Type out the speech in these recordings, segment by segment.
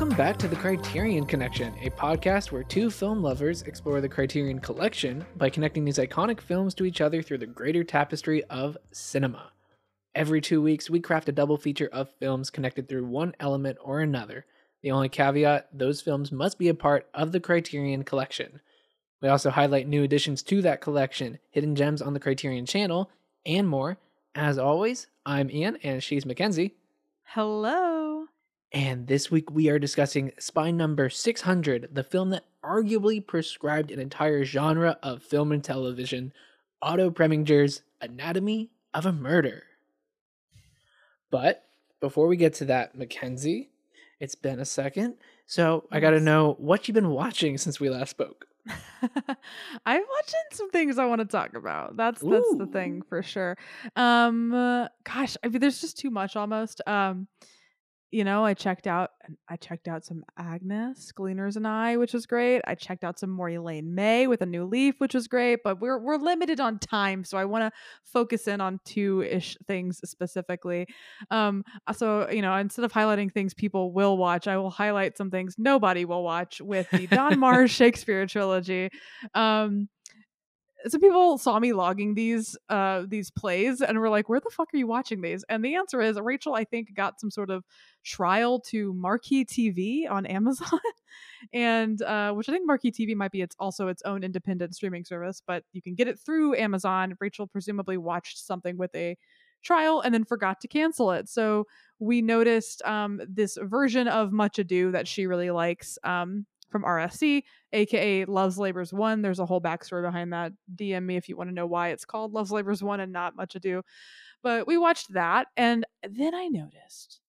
Welcome back to the Criterion Connection, a podcast where two film lovers explore the Criterion Collection by connecting these iconic films to each other through the greater tapestry of cinema. Every two weeks, we craft a double feature of films connected through one element or another. The only caveat those films must be a part of the Criterion Collection. We also highlight new additions to that collection, hidden gems on the Criterion channel, and more. As always, I'm Ian and she's Mackenzie. Hello. And this week we are discussing Spine Number 600, the film that arguably prescribed an entire genre of film and television, Otto Preminger's Anatomy of a Murder. But before we get to that, Mackenzie, it's been a second. So I got to know what you've been watching since we last spoke. I'm watching some things I want to talk about. That's that's the thing for sure. Um gosh, I mean there's just too much almost. Um you know, I checked out I checked out some Agnes, Gleaners and I, which was great. I checked out some more Elaine May with a new leaf, which was great, but we're we're limited on time, so I want to focus in on two-ish things specifically. Um uh, so, you know, instead of highlighting things people will watch, I will highlight some things nobody will watch with the Donmar's Shakespeare trilogy. Um some people saw me logging these uh these plays and were like where the fuck are you watching these? And the answer is rachel i think got some sort of trial to marquee tv on amazon and uh which i think marquee tv might be its also its own independent streaming service but you can get it through amazon. Rachel presumably watched something with a trial and then forgot to cancel it. So we noticed um this version of much ado that she really likes um from rsc aka Love's Labour's Won. There's a whole backstory behind that. DM me if you want to know why it's called Love's Labour's Won and not Much Ado. But we watched that, and then I noticed.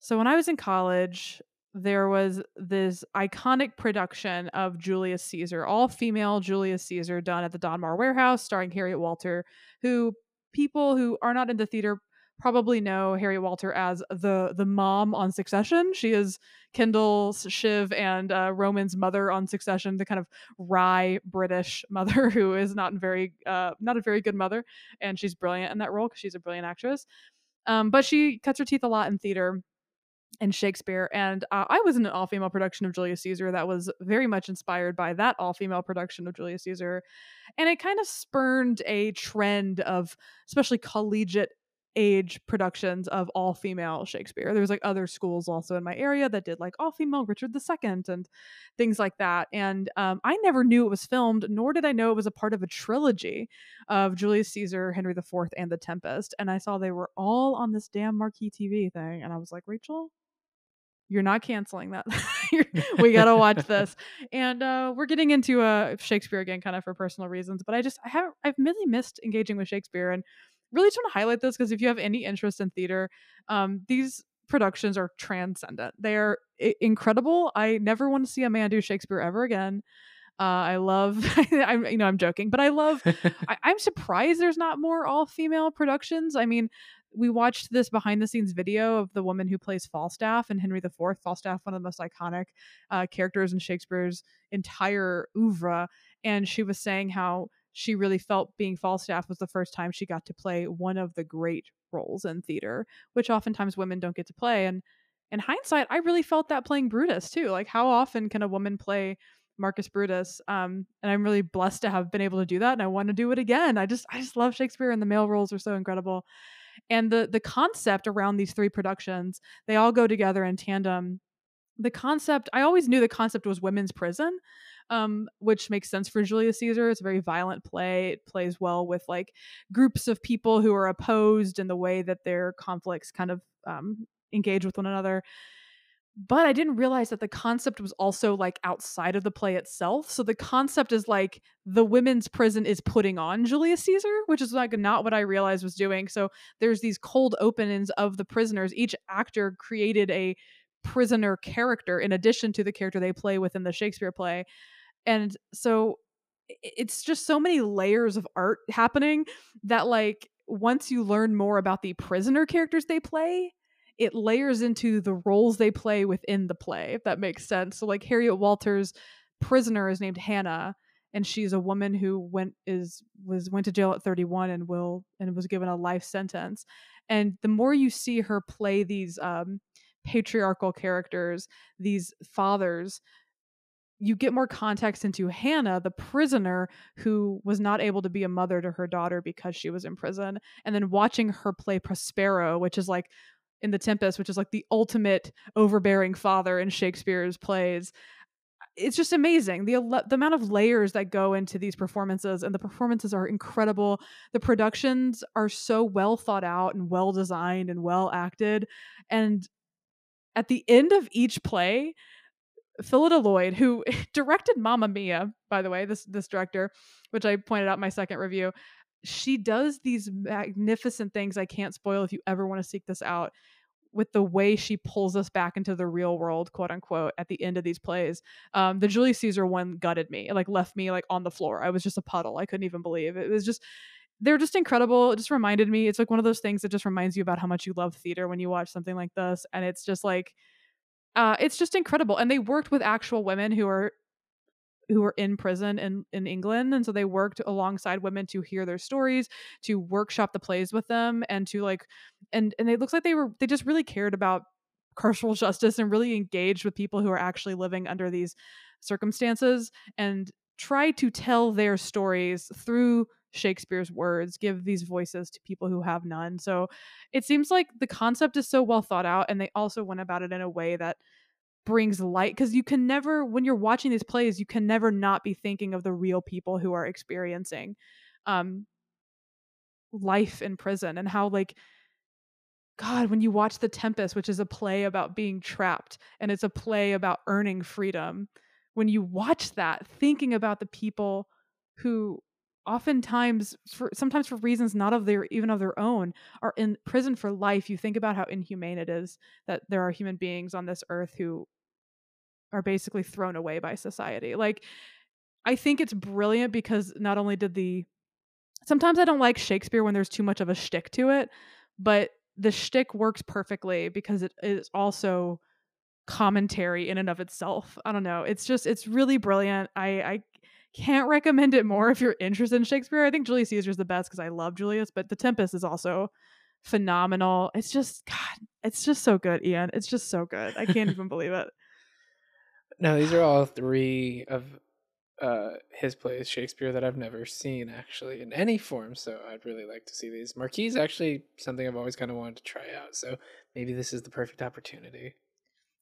So when I was in college, there was this iconic production of Julius Caesar, all female Julius Caesar, done at the Donmar Warehouse, starring Harriet Walter, who people who are not into theater probably know Harriet Walter as the the mom on Succession. She is Kendall, Shiv, and uh, Roman's mother on Succession, the kind of wry British mother who is not very uh, not a very good mother, and she's brilliant in that role because she's a brilliant actress. Um, but she cuts her teeth a lot in theater and Shakespeare. And uh, I was in an all female production of Julius Caesar that was very much inspired by that all female production of Julius Caesar. And it kind of spurned a trend of, especially collegiate age productions of all female Shakespeare. There was like other schools also in my area that did like all female Richard II and things like that. And um, I never knew it was filmed, nor did I know it was a part of a trilogy of Julius Caesar, Henry IV, and The Tempest. And I saw they were all on this damn marquee TV thing. And I was like, Rachel, you're not canceling that. We gotta watch this. And uh, we're getting into uh, Shakespeare again, kind of for personal reasons. But I just I have I've really missed engaging with Shakespeare, and really just want to highlight this because if you have any interest in theater, um, these productions are transcendent. They are I- incredible. I never want to see a man do Shakespeare ever again. Uh, I love, I'm you know I'm joking, but I love. I, I'm surprised there's not more all female productions. I mean, we watched this behind the scenes video of the woman who plays Falstaff in Henry IV. Falstaff, one of the most iconic uh, characters in Shakespeare's entire oeuvre, and she was saying how she really felt being Falstaff was the first time she got to play one of the great roles in theater, which oftentimes women don't get to play. And in hindsight, I really felt that playing Brutus too. Like, how often can a woman play Marcus Brutus? Um, and I'm really blessed to have been able to do that, and I want to do it again. I just, I just love Shakespeare, and the male roles are so incredible and the the concept around these three productions they all go together in tandem the concept i always knew the concept was women's prison um, which makes sense for julius caesar it's a very violent play it plays well with like groups of people who are opposed in the way that their conflicts kind of um, engage with one another but I didn't realize that the concept was also like outside of the play itself. So the concept is like the women's prison is putting on Julius Caesar, which is like not what I realized was doing. So there's these cold openings of the prisoners. Each actor created a prisoner character in addition to the character they play within the Shakespeare play. And so it's just so many layers of art happening that like once you learn more about the prisoner characters they play, it layers into the roles they play within the play, if that makes sense. So like Harriet Walters' prisoner is named Hannah, and she's a woman who went is was went to jail at 31 and will and was given a life sentence. And the more you see her play these um patriarchal characters, these fathers, you get more context into Hannah, the prisoner who was not able to be a mother to her daughter because she was in prison. And then watching her play Prospero, which is like in The Tempest, which is like the ultimate overbearing father in Shakespeare's plays. It's just amazing the the amount of layers that go into these performances, and the performances are incredible. The productions are so well thought out and well designed and well acted, and at the end of each play, Phyllida Lloyd, who directed Mamma Mia, by the way, this this director, which I pointed out in my second review, she does these magnificent things. I can't spoil if you ever want to seek this out. With the way she pulls us back into the real world, quote unquote, at the end of these plays, um, the Julius Caesar one gutted me. It like left me like on the floor. I was just a puddle. I couldn't even believe it. Was just they're just incredible. It just reminded me. It's like one of those things that just reminds you about how much you love theater when you watch something like this, and it's just like uh, it's just incredible. And they worked with actual women who are who were in prison in, in England. And so they worked alongside women to hear their stories, to workshop the plays with them, and to like and and it looks like they were they just really cared about carceral justice and really engaged with people who are actually living under these circumstances and try to tell their stories through Shakespeare's words, give these voices to people who have none. So it seems like the concept is so well thought out, and they also went about it in a way that brings light because you can never, when you're watching these plays, you can never not be thinking of the real people who are experiencing um, life in prison and how, like, God, when you watch The Tempest, which is a play about being trapped and it's a play about earning freedom, when you watch that, thinking about the people who oftentimes for sometimes for reasons not of their even of their own are in prison for life. You think about how inhumane it is that there are human beings on this earth who are basically thrown away by society. Like i think it's brilliant because not only did the sometimes i don't like shakespeare when there's too much of a shtick to it but the shtick works perfectly because it is also commentary in and of itself. I don't know. It's just it's really brilliant. I i can't recommend it more if you're interested in Shakespeare. I think Julius Caesar is the best because I love Julius, but The Tempest is also phenomenal. It's just God, it's just so good, Ian. It's just so good. I can't even believe it. No, these are all three of uh his plays Shakespeare that I've never seen actually in any form, so I'd really like to see these. Marquee is actually something I've always kind of wanted to try out, so maybe this is the perfect opportunity.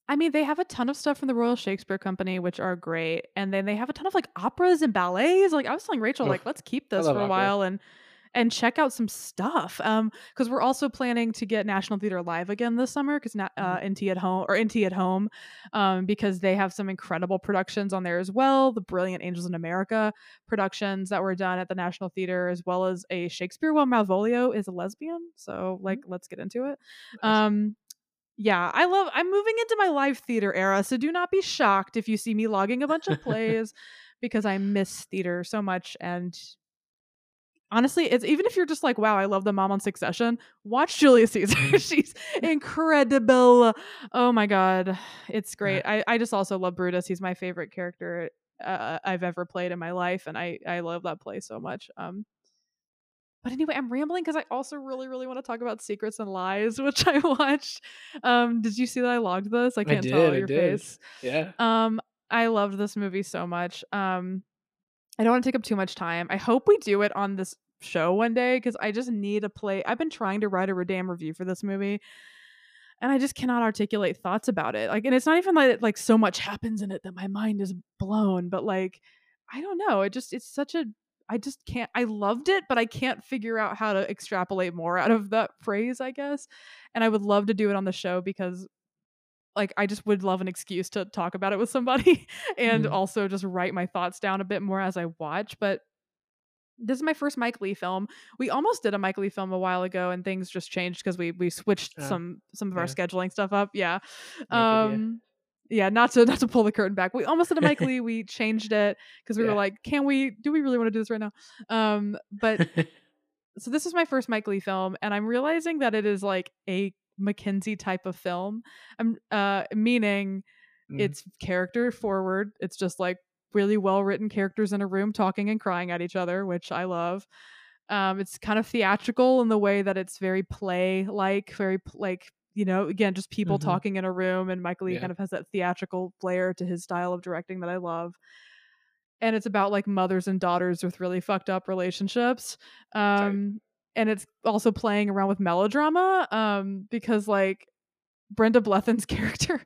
I mean, they have a ton of stuff from the Royal Shakespeare Company, which are great, and then they have a ton of like operas and ballets. Like I was telling Rachel, like let's keep this for a opera. while and and check out some stuff. Um, because we're also planning to get National Theater Live again this summer because not uh, mm-hmm. NT at home or NT at home, um, because they have some incredible productions on there as well. The brilliant Angels in America productions that were done at the National Theater, as well as a Shakespeare. Well, Malvolio is a lesbian, so like mm-hmm. let's get into it. Um, yeah, I love I'm moving into my live theater era, so do not be shocked if you see me logging a bunch of plays because I miss theater so much and honestly, it's even if you're just like, wow, I love the mom on Succession, watch Julius Caesar. She's incredible. Oh my god, it's great. I I just also love Brutus. He's my favorite character uh, I've ever played in my life and I I love that play so much. Um but anyway, I'm rambling because I also really, really want to talk about Secrets and Lies, which I watched. Um, did you see that I logged this? I can't I did, tell your face. Yeah. Um, I loved this movie so much. Um, I don't want to take up too much time. I hope we do it on this show one day because I just need a play. I've been trying to write a damn review for this movie, and I just cannot articulate thoughts about it. Like, and it's not even like like so much happens in it that my mind is blown, but like, I don't know. It just it's such a I just can't I loved it, but I can't figure out how to extrapolate more out of that phrase, I guess. And I would love to do it on the show because like I just would love an excuse to talk about it with somebody and mm. also just write my thoughts down a bit more as I watch, but this is my first Mike Leigh film. We almost did a Mike Leigh film a while ago, and things just changed because we we switched uh, some some of yeah. our scheduling stuff up. Yeah, um, yeah, not to not to pull the curtain back. We almost did a Mike Leigh. We changed it because we yeah. were like, can we? Do we really want to do this right now? Um, but so this is my first Mike Leigh film, and I'm realizing that it is like a Mackenzie type of film. I'm uh meaning mm. it's character forward. It's just like really well written characters in a room talking and crying at each other, which I love. Um, it's kind of theatrical in the way that it's very play like, very like you know, again, just people Mhm. talking in a room, and Michael Lee Yeah. kind of has that theatrical flair to his style of directing that I love. And it's about like mothers and daughters with really fucked up relationships. Um, and it's also playing around with melodrama um, because like Brenda Blethyn's character.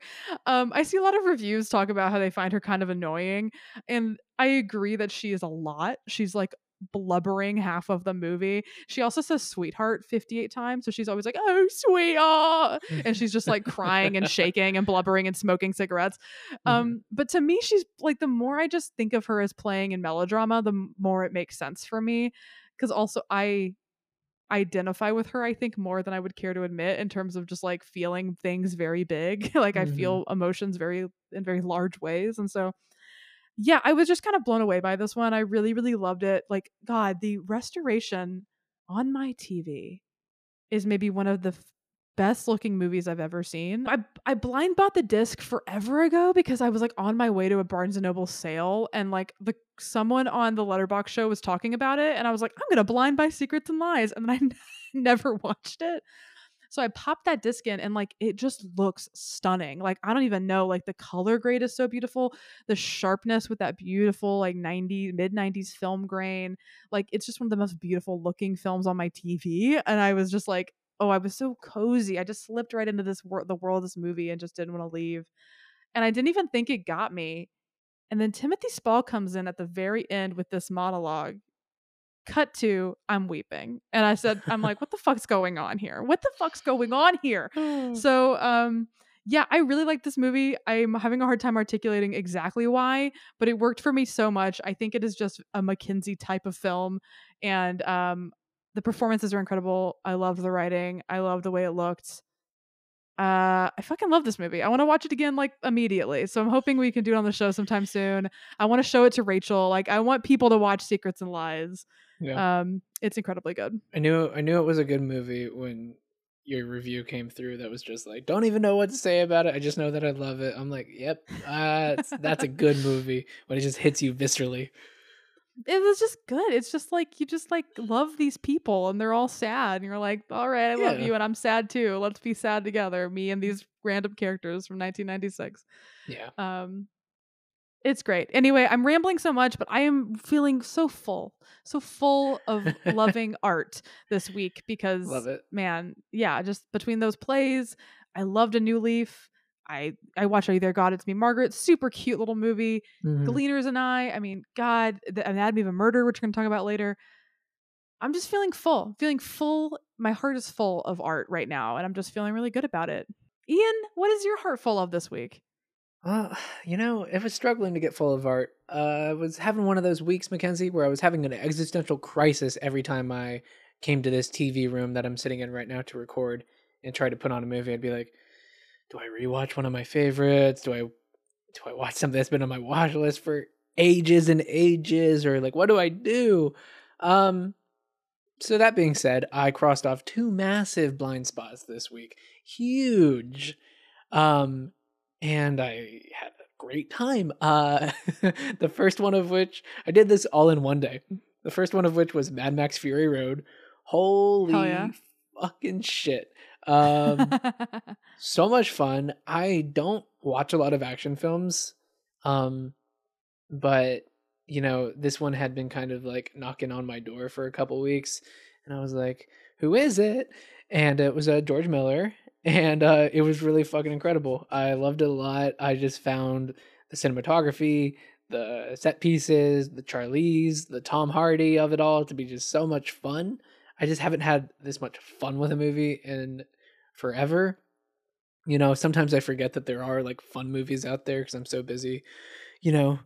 Um, I see a lot of reviews talk about how they find her kind of annoying, and I agree that she is a lot. She's like blubbering half of the movie. She also says sweetheart 58 times, so she's always like, "Oh, sweetheart," and she's just like crying and shaking and blubbering and smoking cigarettes. Um, but to me, she's like the more I just think of her as playing in melodrama, the more it makes sense for me. Because also I identify with her, I think, more than I would care to admit in terms of just like feeling things very big. like I Mhm. feel emotions very in very large ways. And so yeah, I was just kind of blown away by this one. I really, really loved it. Like, God, the restoration on my TV is maybe one of the f- best looking movies I've ever seen. I I blind bought the disc forever ago because I was like on my way to a Barnes and Noble sale and like the someone on the Letterboxd show was talking about it and I was like, I'm gonna blind buy Secrets and Lies, and then I never watched it. So I popped that disc in and like it just looks stunning. Like I don't even know, like the color grade is so beautiful. The sharpness with that beautiful like 90 mid 90s film grain. Like it's just one of the most beautiful looking films on my TV. And I was just like, oh, I was so cozy. I just slipped right into this world the world of this movie and just didn't want to leave. And I didn't even think it got me. And then Timothy Spall comes in at the very end with this monologue cut to I'm weeping. And I said, I'm like, what the fuck's going on here? What the fuck's going on here? So um yeah, I really like this movie. I'm having a hard time articulating exactly why, but it worked for me so much. I think it is just a Mackenzie type of film and um the performances are incredible. I love the writing. I love the way it looked. Uh, I fucking love this movie. I want to watch it again like immediately. So I'm hoping we can do it on the show sometime soon. I want to show it to Rachel. Like I want people to watch Secrets and Lies. Yeah. Um, it's incredibly good. I knew I knew it was a good movie when your review came through that was just like don't even know what to say about it. I just know that I love it. I'm like, yep, uh, that's a good movie when it just hits you viscerally. It was just good. It's just like you just like love these people and they're all sad. And you're like, all right, I love you and I'm sad too. Let's be sad together. Me and these random characters from 1996. Yeah. Um, it's great. Anyway, I'm rambling so much, but I am feeling so full, so full of loving art this week because Love it. man, yeah, just between those plays, I loved a new leaf. I I watched Are You There, God? It's Me, Margaret. Super cute little movie. Mhm. Gleaners and I. I mean, God, the Anatomy of a Murder, which we're going to talk about later. I'm just feeling full, feeling full. My heart is full of art right now, and I'm just feeling really good about it. Ian, what is your heart full of this week? Well, you know, I was struggling to get full of art. Uh, I was having one of those weeks, Mackenzie, where I was having an existential crisis every time I came to this TV room that I'm sitting in right now to record and try to put on a movie. I'd be like, do I rewatch one of my favorites? Do I do I watch something that's been on my watch list for ages and ages? Or like what do I do? Um so that being said, I crossed off two massive blind spots this week. Huge. Um and I had a great time. Uh, the first one of which I did this all in one day. The first one of which was Mad Max Fury Road. Holy yeah. fucking shit! Um, so much fun. I don't watch a lot of action films, um, but you know this one had been kind of like knocking on my door for a couple weeks, and I was like, "Who is it?" And it was uh, George Miller, and uh, it was really fucking incredible. I loved it a lot. I just found the cinematography, the set pieces, the Charlize, the Tom Hardy of it all to be just so much fun. I just haven't had this much fun with a movie in forever. You know, sometimes I forget that there are like fun movies out there because I'm so busy, you know,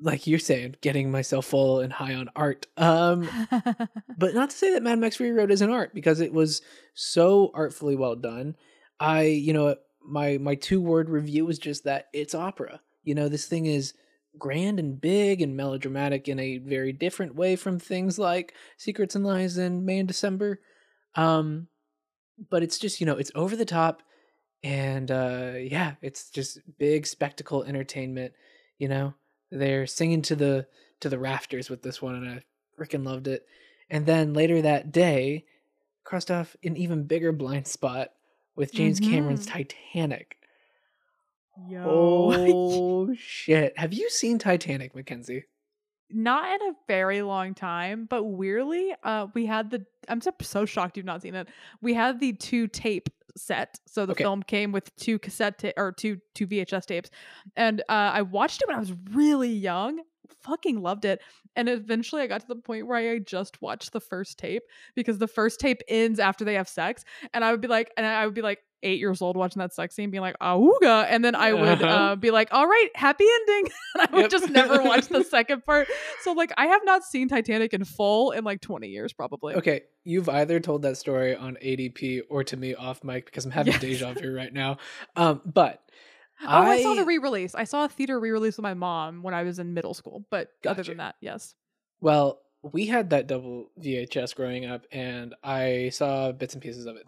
like you're saying, getting myself full and high on art. Um, but not to say that Mad Max Fury Road isn't art because it was so artfully well done. I, you know, my my two word review was just that it's opera. You know, this thing is grand and big and melodramatic in a very different way from things like Secrets and Lies and May and December. Um, but it's just you know it's over the top, and uh, yeah, it's just big spectacle entertainment. You know, they're singing to the to the rafters with this one, and I freaking loved it. And then later that day, crossed off an even bigger blind spot with James Cameron's Mhm. Titanic. Yo. Oh shit. Have you seen Titanic, Mackenzie? Not in a very long time, but weirdly, uh, we had the. I'm so, so shocked you've not seen it. We had the two tape set, so the Okay. film came with two cassette ta- or two two VHS tapes, and uh, I watched it when I was really young. Fucking loved it, and eventually I got to the point where I just watched the first tape because the first tape ends after they have sex, and I would be like, and I would be like eight years old watching that sex scene, being like "Auga," and then I would Uh-huh. uh, be like, "All right, happy ending," and I would Yep. just never watch the second part. So like I have not seen Titanic in full in like 20 years probably. Okay, you've either told that story on ADP or to me off mic because I'm having Yes. deja vu right now. Um, but Oh, I, saw the re-release. I saw a theater re-release with my mom when I was in middle school. But other than that, yes. Well, we had that double VHS growing up, and I saw bits and pieces of it.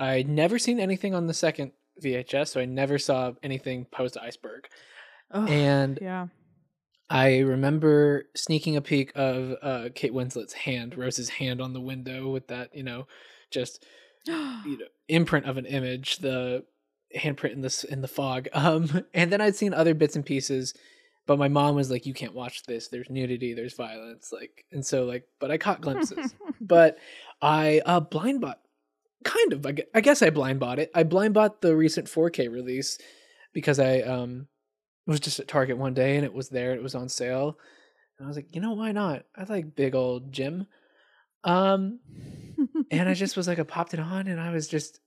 I'd never seen anything on the second VHS, so I never saw anything post Iceberg. Ugh, And yeah. I remember sneaking a peek of uh, Kate Winslet's hand, Rose's hand on the window with that, you know, just you know, imprint of an image, the handprint in this in the fog. Um, and then I'd seen other bits and pieces, but my mom was like, "You can't watch this. There's nudity. There's violence." Like, and so like, but I caught glimpses. but I uh blind bought, kind of. I guess I blind bought it. I blind bought the recent 4K release because I um was just at Target one day and it was there. It was on sale. And I was like, you know, why not? I like big old Jim. Um, and I just was like, I popped it on and I was just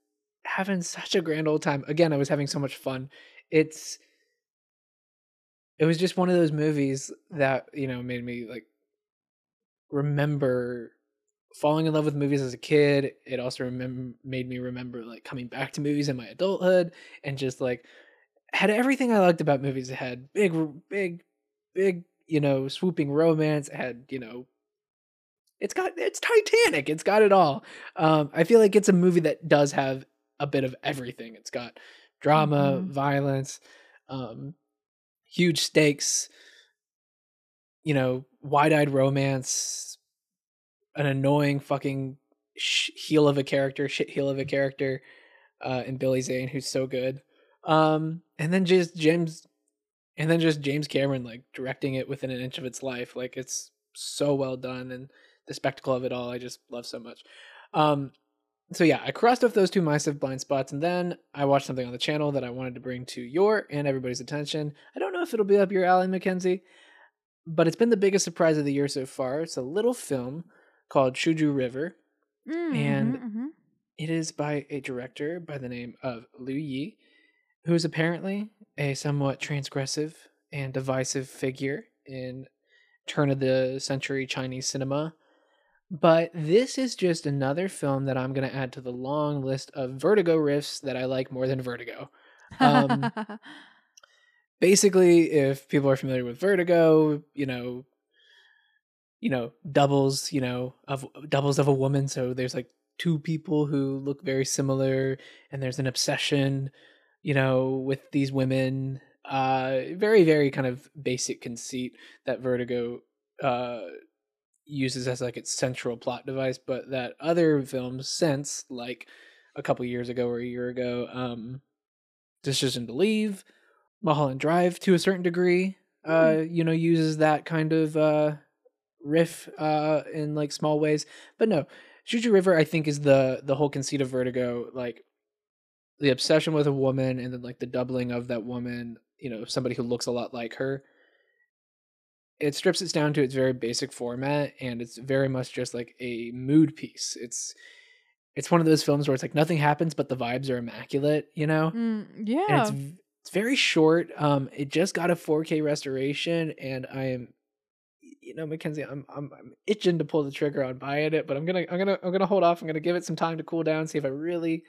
having such a grand old time. Again, I was having so much fun. It's it was just one of those movies that, you know, made me like remember falling in love with movies as a kid. It also made me remember like coming back to movies in my adulthood and just like had everything I liked about movies. It had big, big, big, you know, swooping romance. It had, you know, it's got it's Titanic. It's got it all. Um, I feel like it's a movie that does have a bit of everything. It's got drama, Mhm. violence, um, huge stakes, you know, wide-eyed romance, an annoying fucking sh- heel of a character, shit heel of a character, uh, and Billy Zane, who's so good. Um, and then just James, and then just James Cameron like directing it within an inch of its life. Like it's so well done, and the spectacle of it all, I just love so much. Um, so yeah, I crossed off those two massive blind spots, and then I watched something on the channel that I wanted to bring to your and everybody's attention. I don't know if it'll be up your alley, Mackenzie, but it's been the biggest surprise of the year so far. It's a little film called Suzhou River. Mm, And- mhm, mhm. It is by a director by the name of Lou Ye, who is apparently a somewhat transgressive and divisive figure in turn of the century Chinese cinema. But this is just another film that I'm going to add to the long list of Vertigo riffs that I like more than Vertigo. Um, basically if people are familiar with vertigo you know you know doubles you know of doubles of a woman. So there's like two people who look very similar and there's an obsession you know with these women. Uh very very kind of basic conceit that vertigo uh uses as like its central plot device. But that other films since like a couple years ago or a year ago um decision to leave Mulholland Drive to a certain degree, uh, you know, uses that kind of uh, riff uh, in like small ways. But no, Suzhou River, I think, is the the whole conceit of Vertigo, like the obsession with a woman and then like the doubling of that woman, you know, somebody who looks a lot like her. It strips it down to its very basic format, and it's very much just like a mood piece. It's it's one of those films where it's like nothing happens, but the vibes are immaculate, you know Mm, and yeah. it's it's very short. Um, it just got a 4K restoration, and I am, you know, Mackenzie, I'm I'm I'm itching to pull the trigger on buying it, but I'm gonna I'm gonna I'm gonna hold off. I'm gonna give it some time to cool down, see if I really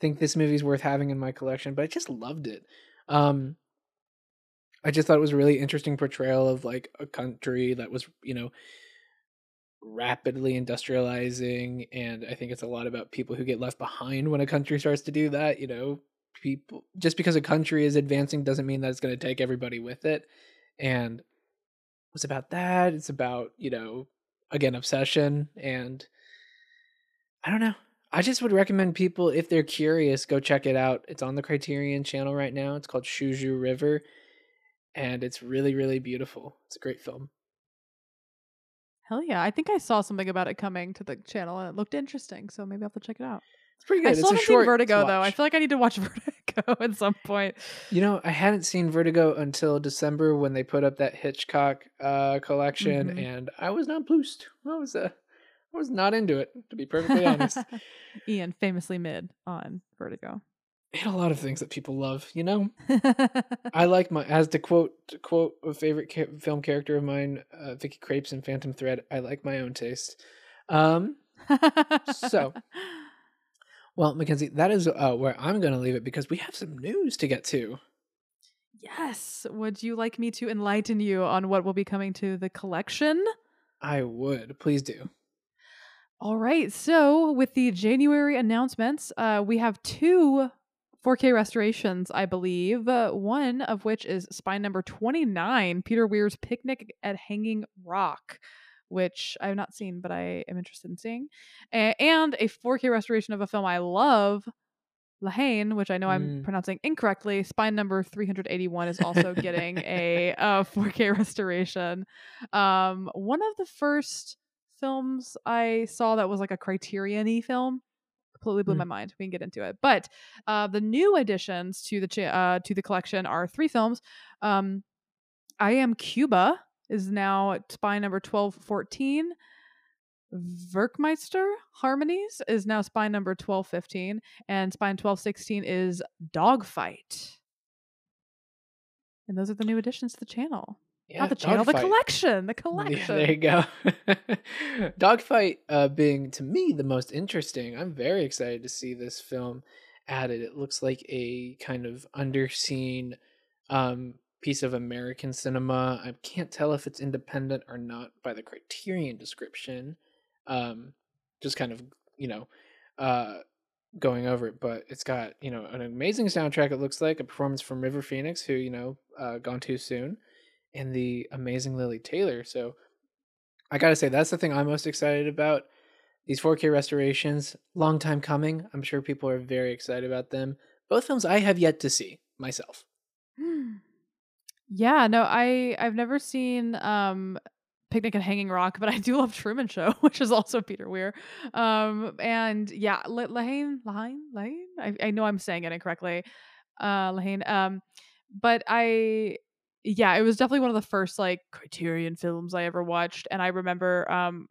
think this movie's worth having in my collection. But I just loved it. Um, I just thought it was a really interesting portrayal of like a country that was, you know, rapidly industrializing and i think it's a lot about people who get left behind when a country starts to do that you know people just because a country is advancing doesn't mean that it's going to take everybody with it and it's about that it's about you know again obsession and i don't know I just would recommend people if they're curious, go check it out. It's on the Criterion channel right now. It's called Suzhou River, and it's really really beautiful. It's a great film. Hell yeah! I think I saw something about it coming to the channel, and it looked interesting. So maybe I'll have to check it out. It's pretty good. I still a haven't seen Vertigo though. I feel like I need to watch Vertigo at some point. You know, I hadn't seen Vertigo until December when they put up that Hitchcock uh, collection, Mhm. and I was not nonplussed. I was uh, I was not into it, to be perfectly honest. Ian famously mid on Vertigo. It a lot of things that people love, you know. I like my, as to quote to quote a favorite ca- film character of mine, uh, Vicky Krieps in Phantom Thread. I like my own taste. Um, So- well, Mackenzie, that is uh, where I'm going to leave it because we have some news to get to. yes. Would you like me to enlighten you on what will be coming to the collection? I would please do. All right. So, with the January announcements, uh, we have two 4K restorations, I believe. Uh, one of which is spine number 29, Peter Weir's Picnic at Hanging Rock, which I have not seen, but I am interested in seeing. A- and a 4K restoration of a film I love, Lahane, which I know I'm Mm. pronouncing incorrectly. Spine number 381 is also getting a uh, 4K restoration. Um, one of the first films I saw that was like a Criterion film completely blew Hmm. my mind. We can get into it, but uh, the new additions to the cha- uh, to the collection are three films. Um, I Am Cuba is now at spine number 1214. Werckmeister Harmonies is now spine number 1215. And spine 1216 is Dogfight. And those are the new additions to the channel. Yeah, Not the channel, the collection. The Yeah, collection. there you go. Dogfight uh, being to me the most interesting. I'm very excited to see this film added. It looks like a kind of underseen um, piece of American cinema. I can't tell if it's independent or not by the Criterion description. Um, just kind of you know uh, going over it, but it's got you know an amazing soundtrack. It looks like a performance from River Phoenix, who you know uh, gone too soon and the amazing Lili Taylor. So I gotta say that's the thing I'm most excited about. These 4K restorations, long time coming. I'm sure people are very excited about them. Both films I have yet to see myself. Yeah, no, I I've never seen um Picnic at Hanging Rock, but I do love Truman Show, which is also Peter Weir. Um and yeah, La- Lahane, Lahane, Lahane. I, I know I'm saying it incorrectly. Uh Lahane. Um but I yeah, it was definitely one of the first like Criterion films I ever watched and I remember um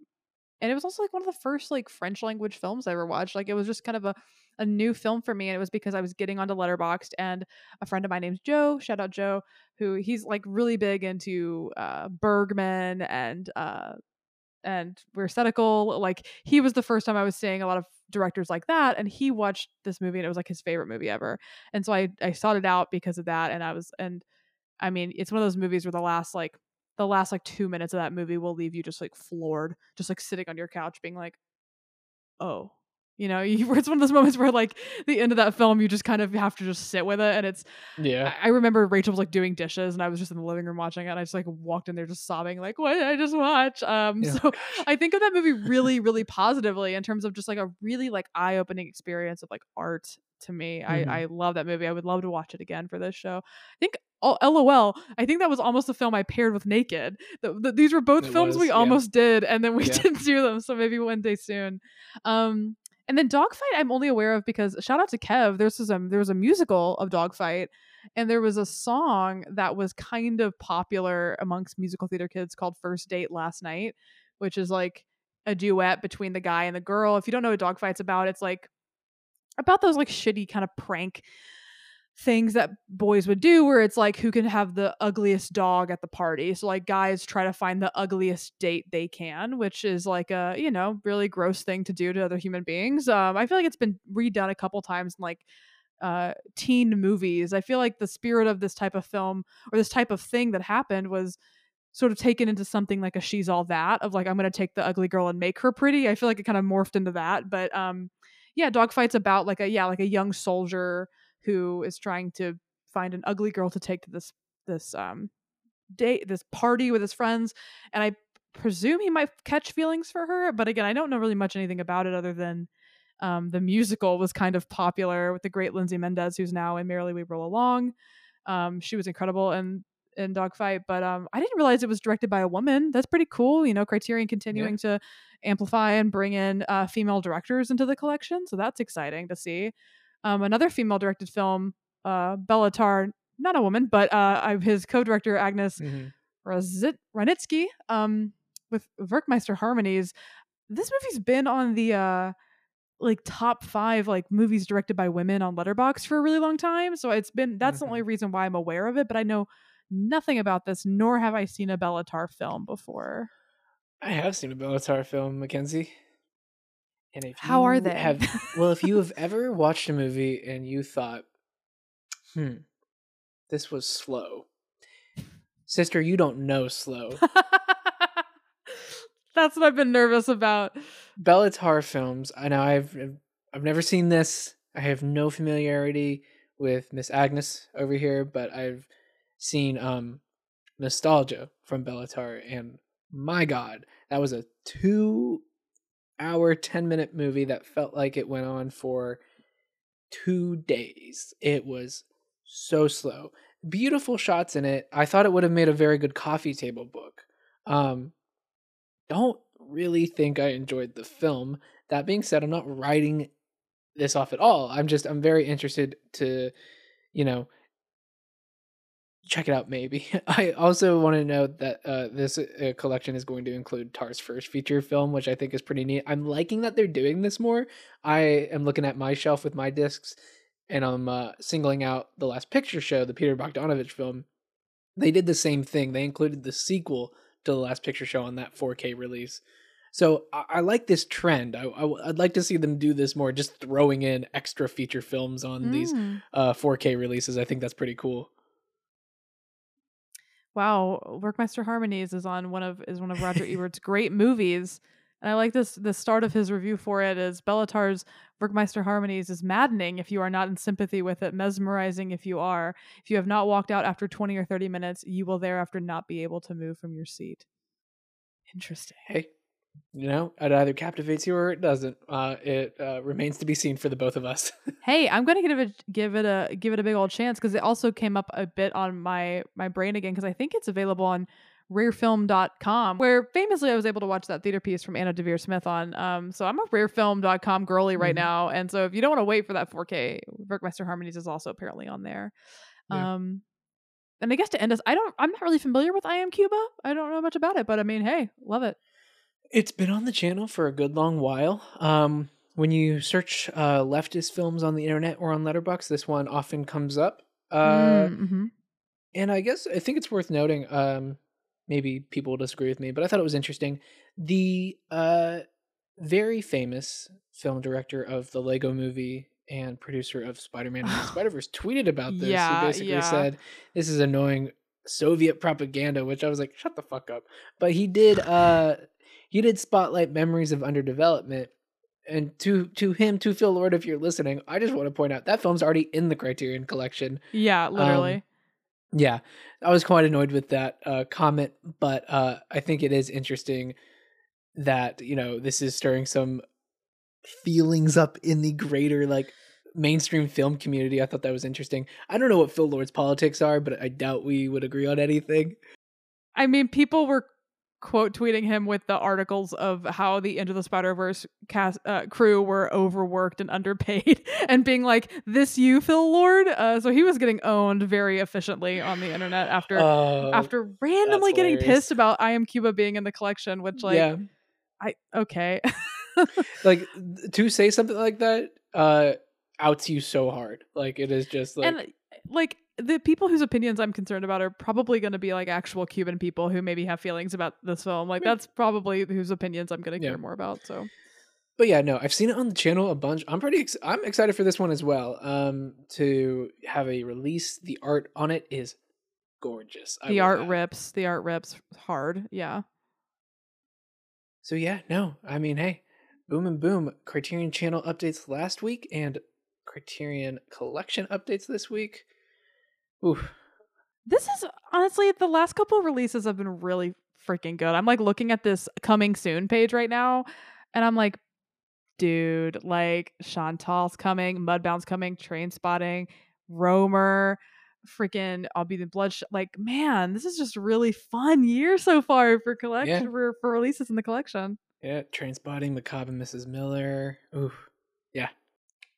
and it was also like one of the first like French language films I ever watched. Like it was just kind of a a new film for me and it was because I was getting onto Letterboxd and a friend of mine named Joe, shout out Joe, who he's like really big into uh Bergman and uh and we're aesthetical. Like he was the first time I was seeing a lot of directors like that, and he watched this movie and it was like his favorite movie ever. And so I I sought it out because of that, and I was and I mean it's one of those movies where the last like the last like two minutes of that movie will leave you just like floored, just like sitting on your couch being like, oh. You know, you, it's one of those moments where, like, the end of that film, you just kind of have to just sit with it, and it's Yeah. I I remember Rachel was like doing dishes and I was just in the living room watching it and I just like walked in there just sobbing like what did I just watch um Yeah. so I think of that movie really really positively in terms of just like a really like eye-opening experience of like art to me Mhm. I I love that movie I would love to watch it again for this show I think oh, LOL I think that was almost the film I paired with Naked the, the, these were both It films was, we yeah. almost did and then we Yeah. didn't do them so maybe one day soon um and then Dogfight, I'm only aware of because shout out to Kev. There's was a um, there was a musical of Dogfight, and there was a song that was kind of popular amongst musical theater kids called "First Date Last Night," which is like a duet between the guy and the girl. If you don't know what Dogfight's about, it's like about those like shitty kind of prank things that boys would do where it's like who can have the ugliest dog at the party. So like guys try to find the ugliest date they can which is like a you know really gross thing to do to other human beings. Um i feel like it's been redone a couple times in like uh teen movies. I feel like the spirit of this type of film or this type of thing that happened was sort of taken into something like a she's all that of like i'm going to take the ugly girl and make her pretty. I feel like it kind of morphed into that but um yeah dogfight's about like a yeah like a young soldier who is trying to find an ugly girl to take to this this um date this party with his friends and i presume he might catch feelings for her but again i don't know really much anything about it other than Um, the musical was kind of popular with the great Lindsay Mendez, who's now in Merrily We Roll Along. Um, she was incredible in in Dogfight, but um, I didn't realize it was directed by a woman. That's pretty cool. You know, Criterion continuing to amplify and bring in uh, female directors into the collection, so that's exciting to see. Um, another female directed film, uh, Béla Tarr, not a woman, but uh, his co-director Agnes mm-hmm. Hranitzky, um, with Werckmeister Harmonies. This movie's been on the uh, like top five like movies directed by women on Letterboxd for a really long time. So it's been that's mm-hmm. the only reason why I'm aware of it. But I know nothing about this, nor have I seen a Béla Tarr film before. I have seen a Béla Tarr film, Mackenzie. And if how are they? Have, well, if you have ever watched a movie and you thought, "Hmm, this was slow," sister, you don't know slow. That's what I've been nervous about. Béla Tarr films. I know I've I've never seen this. I have no familiarity with Miss Agnes over here, but I've seen um Nostalgia from Béla Tarr, and my God, that was a two hour, 10 minute movie that felt like it went on for two days. It was so slow. Beautiful shots in it. I thought it would have made a very good coffee table book. Um, don't really think I enjoyed the film. That being said, I'm not writing this off at all. I'm just I'm very interested to, you know, check it out maybe. I also want to note that uh, this uh, collection is going to include Tarr's first feature film, which I think is pretty neat. I'm liking that they're doing this more. I am looking at my shelf with my discs and I'm uh, singling out the last picture show, the Peter Bogdanovich film. They did the same thing. They included the sequel to the last picture show on that 4K release. So I, I like this trend. I, would like to see them do this more, just throwing in extra feature films on mm. these uh, 4K releases. I think that's pretty cool. Wow, uh, Werckmeister Harmonies is on one of is one of Roger Ebert's great movies. And I like this the start of his review for it is Béla Tarr's Werckmeister Harmonies is maddening if you are not in sympathy with it, mesmerizing if you are. If you have not walked out after 20 or 30 minutes, you will thereafter not be able to move from your seat. Interesting. Hey, you know, it either captivates you or it doesn't. Uh, it uh, remains to be seen for the both of us. hey, I'm gonna give it give it a give it a big old chance because it also came up a bit on my my brain again because I think it's available on rarefilm.com where famously I was able to watch that theater piece from Anna Deavere Smith on. Um, so I'm a rarefilm.com girly right mm-hmm. now, and so if you don't want to wait for that 4K, Werckmeister Harmonies is also apparently on there. Yeah. Um, and I guess to end us, I don't, I'm not really familiar with I Am Cuba. I don't know much about it, but I mean, hey, love it. It's been on the channel for a good long while. Um, when you search uh, leftist films on the internet or on Letterboxd, this one often comes up. Uh, mm-hmm. And I guess I think it's worth noting. Um, maybe people will disagree with me, but I thought it was interesting. The uh, very famous film director of the Lego Movie and producer of Spider-Man and Spider-Verse tweeted about this. Yeah, he basically yeah. said, "This is annoying Soviet propaganda," which I was like, "Shut the fuck up." But he did. Uh, he did spotlight memories of underdevelopment. And to to him, to Phil Lord, if you're listening, I just want to point out that film's already in the Criterion collection. Yeah, literally. Um, yeah, I was quite annoyed with that uh, comment, but uh, I think it is interesting that you know this is stirring some feelings up in the greater like mainstream film community. I thought that was interesting. I don't know what Phil Lord's politics are, but I doubt we would agree on anything. I mean, people were quote tweeting him with the articles of how the Into the Spider Verse cast uh, crew were overworked and underpaid, and being like, "This you, Phil Lord." Uh, so he was getting owned very efficiently on the internet after uh, after randomly getting pissed about I Am Cuba being in the collection, which like, yeah. I okay, like to say something like that uh outs you so hard. Like it is just like and like the people whose opinions I'm concerned about are probably going to be like actual Cuban people who maybe have feelings about this film. Like that's probably whose opinions I'm going to care more about. So, but yeah, no, I've seen it on the channel a bunch. I'm pretty, ex- I'm excited for this one as well. Um, to have a release, the art on it is gorgeous. I the art that. rips. The art rips hard. Yeah. So yeah, no, I mean, hey, boom and boom. Criterion Channel updates last week and Criterion Collection updates this week. Oof. This is honestly the last couple releases have been really freaking good. I'm like looking at this coming soon page right now, and I'm like, dude, like Chantal's coming, Mudbound's coming, Train Spotting, Rohmer, freaking I'll be the bloodshot. Like, man, this is just a really fun year so far for collection Yeah. for, for releases in the collection. Yeah, Train Spotting, McCabe and Mrs. Miller. Ooh, yeah.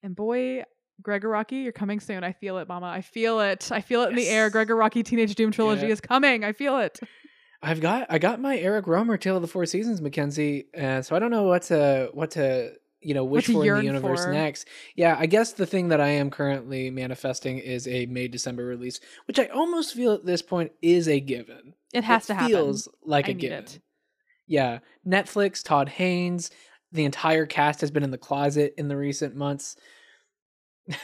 And boy, Gregg Araki, you're coming soon. I feel it, Mama. I feel it. I feel it in the air. Yes. Gregg Araki Teenage Doom trilogy Yeah. is coming. I feel it. I've got I got my Eric Rohmer Tale of the Four Seasons, McKenzie. Uh, so I don't know what to what to you know wish to for in the universe for. next. Yeah, I guess the thing that I am currently manifesting is a May December release, which I almost feel at this point is a given. It has to happen. Feels like I a given. it. Yeah, Netflix, Todd Haynes, the entire cast has been in the closet in the recent months. It's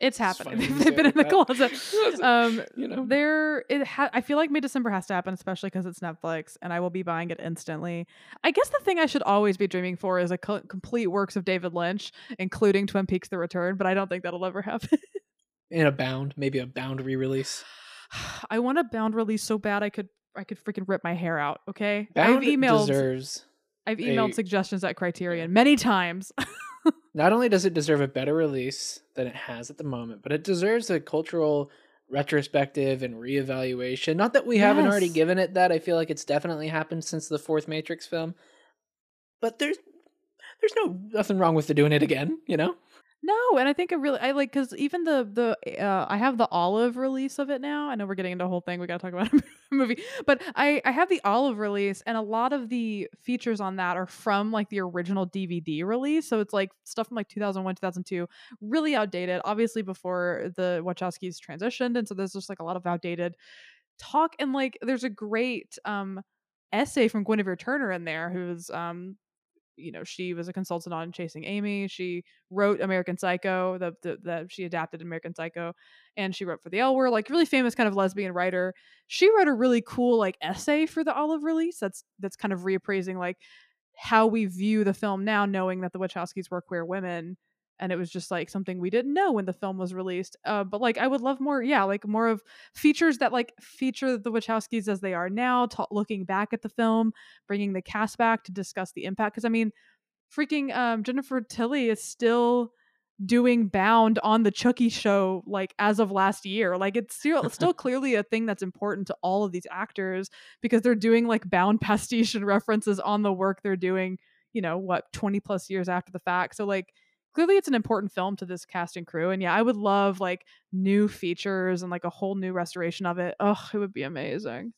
It's happening. you They've been in the closet. Um, you know, there it ha- i feel like may december has to happen especially because it's netflix and i will be buying it instantly. I guess the thing i should always be dreaming for is a co- complete works of david lynch including twin peaks the return but i don't think that'll ever happen. In a bound, maybe a bound re-release. i want a bound release so bad i could i could freaking rip my hair out okay? Bound i've emailed deserves i've emailed a- suggestions at criterion many times not only does it deserve a better release than it has at the moment, but it deserves a cultural retrospective and reevaluation. Not that we haven't already given it that. I feel like it's definitely happened since the fourth Matrix film. But there's there's no nothing wrong with the doing it again, you know? No, and I think I really I like because even the the uh, I have the olive release of it now. I know we're getting into a whole thing. We got to talk about a movie, but I I have the olive release, and a lot of the features on that are from like the original DVD release. So it's like stuff from like 2001, 2002, really outdated. Obviously before the Wachowskis transitioned, and so there's just like a lot of outdated talk. And like there's a great um essay from Guinevere Turner in there, who's um you know she was a consultant on chasing amy she wrote american psycho the, the, the she adapted american psycho and she wrote for the l word like really famous kind of lesbian writer. She wrote a really cool like essay for the olive release that's that's kind of reappraising like how we view the film now knowing that the wachowskis were queer women and it was just like something we didn't know when the film was released uh, but like i would love more yeah like more of features that like feature the wachowskis as they are now ta- looking back at the film bringing the cast back to discuss the impact because i mean freaking um jennifer tilly is still doing bound on the chucky show like as of last year like it's still still clearly a thing that's important to all of these actors because they're doing like bound pastiche and references on the work they're doing you know what 20 plus years after the fact so like clearly it's an important film to this cast and crew and yeah i would love like new features and like a whole new restoration of it oh it would be amazing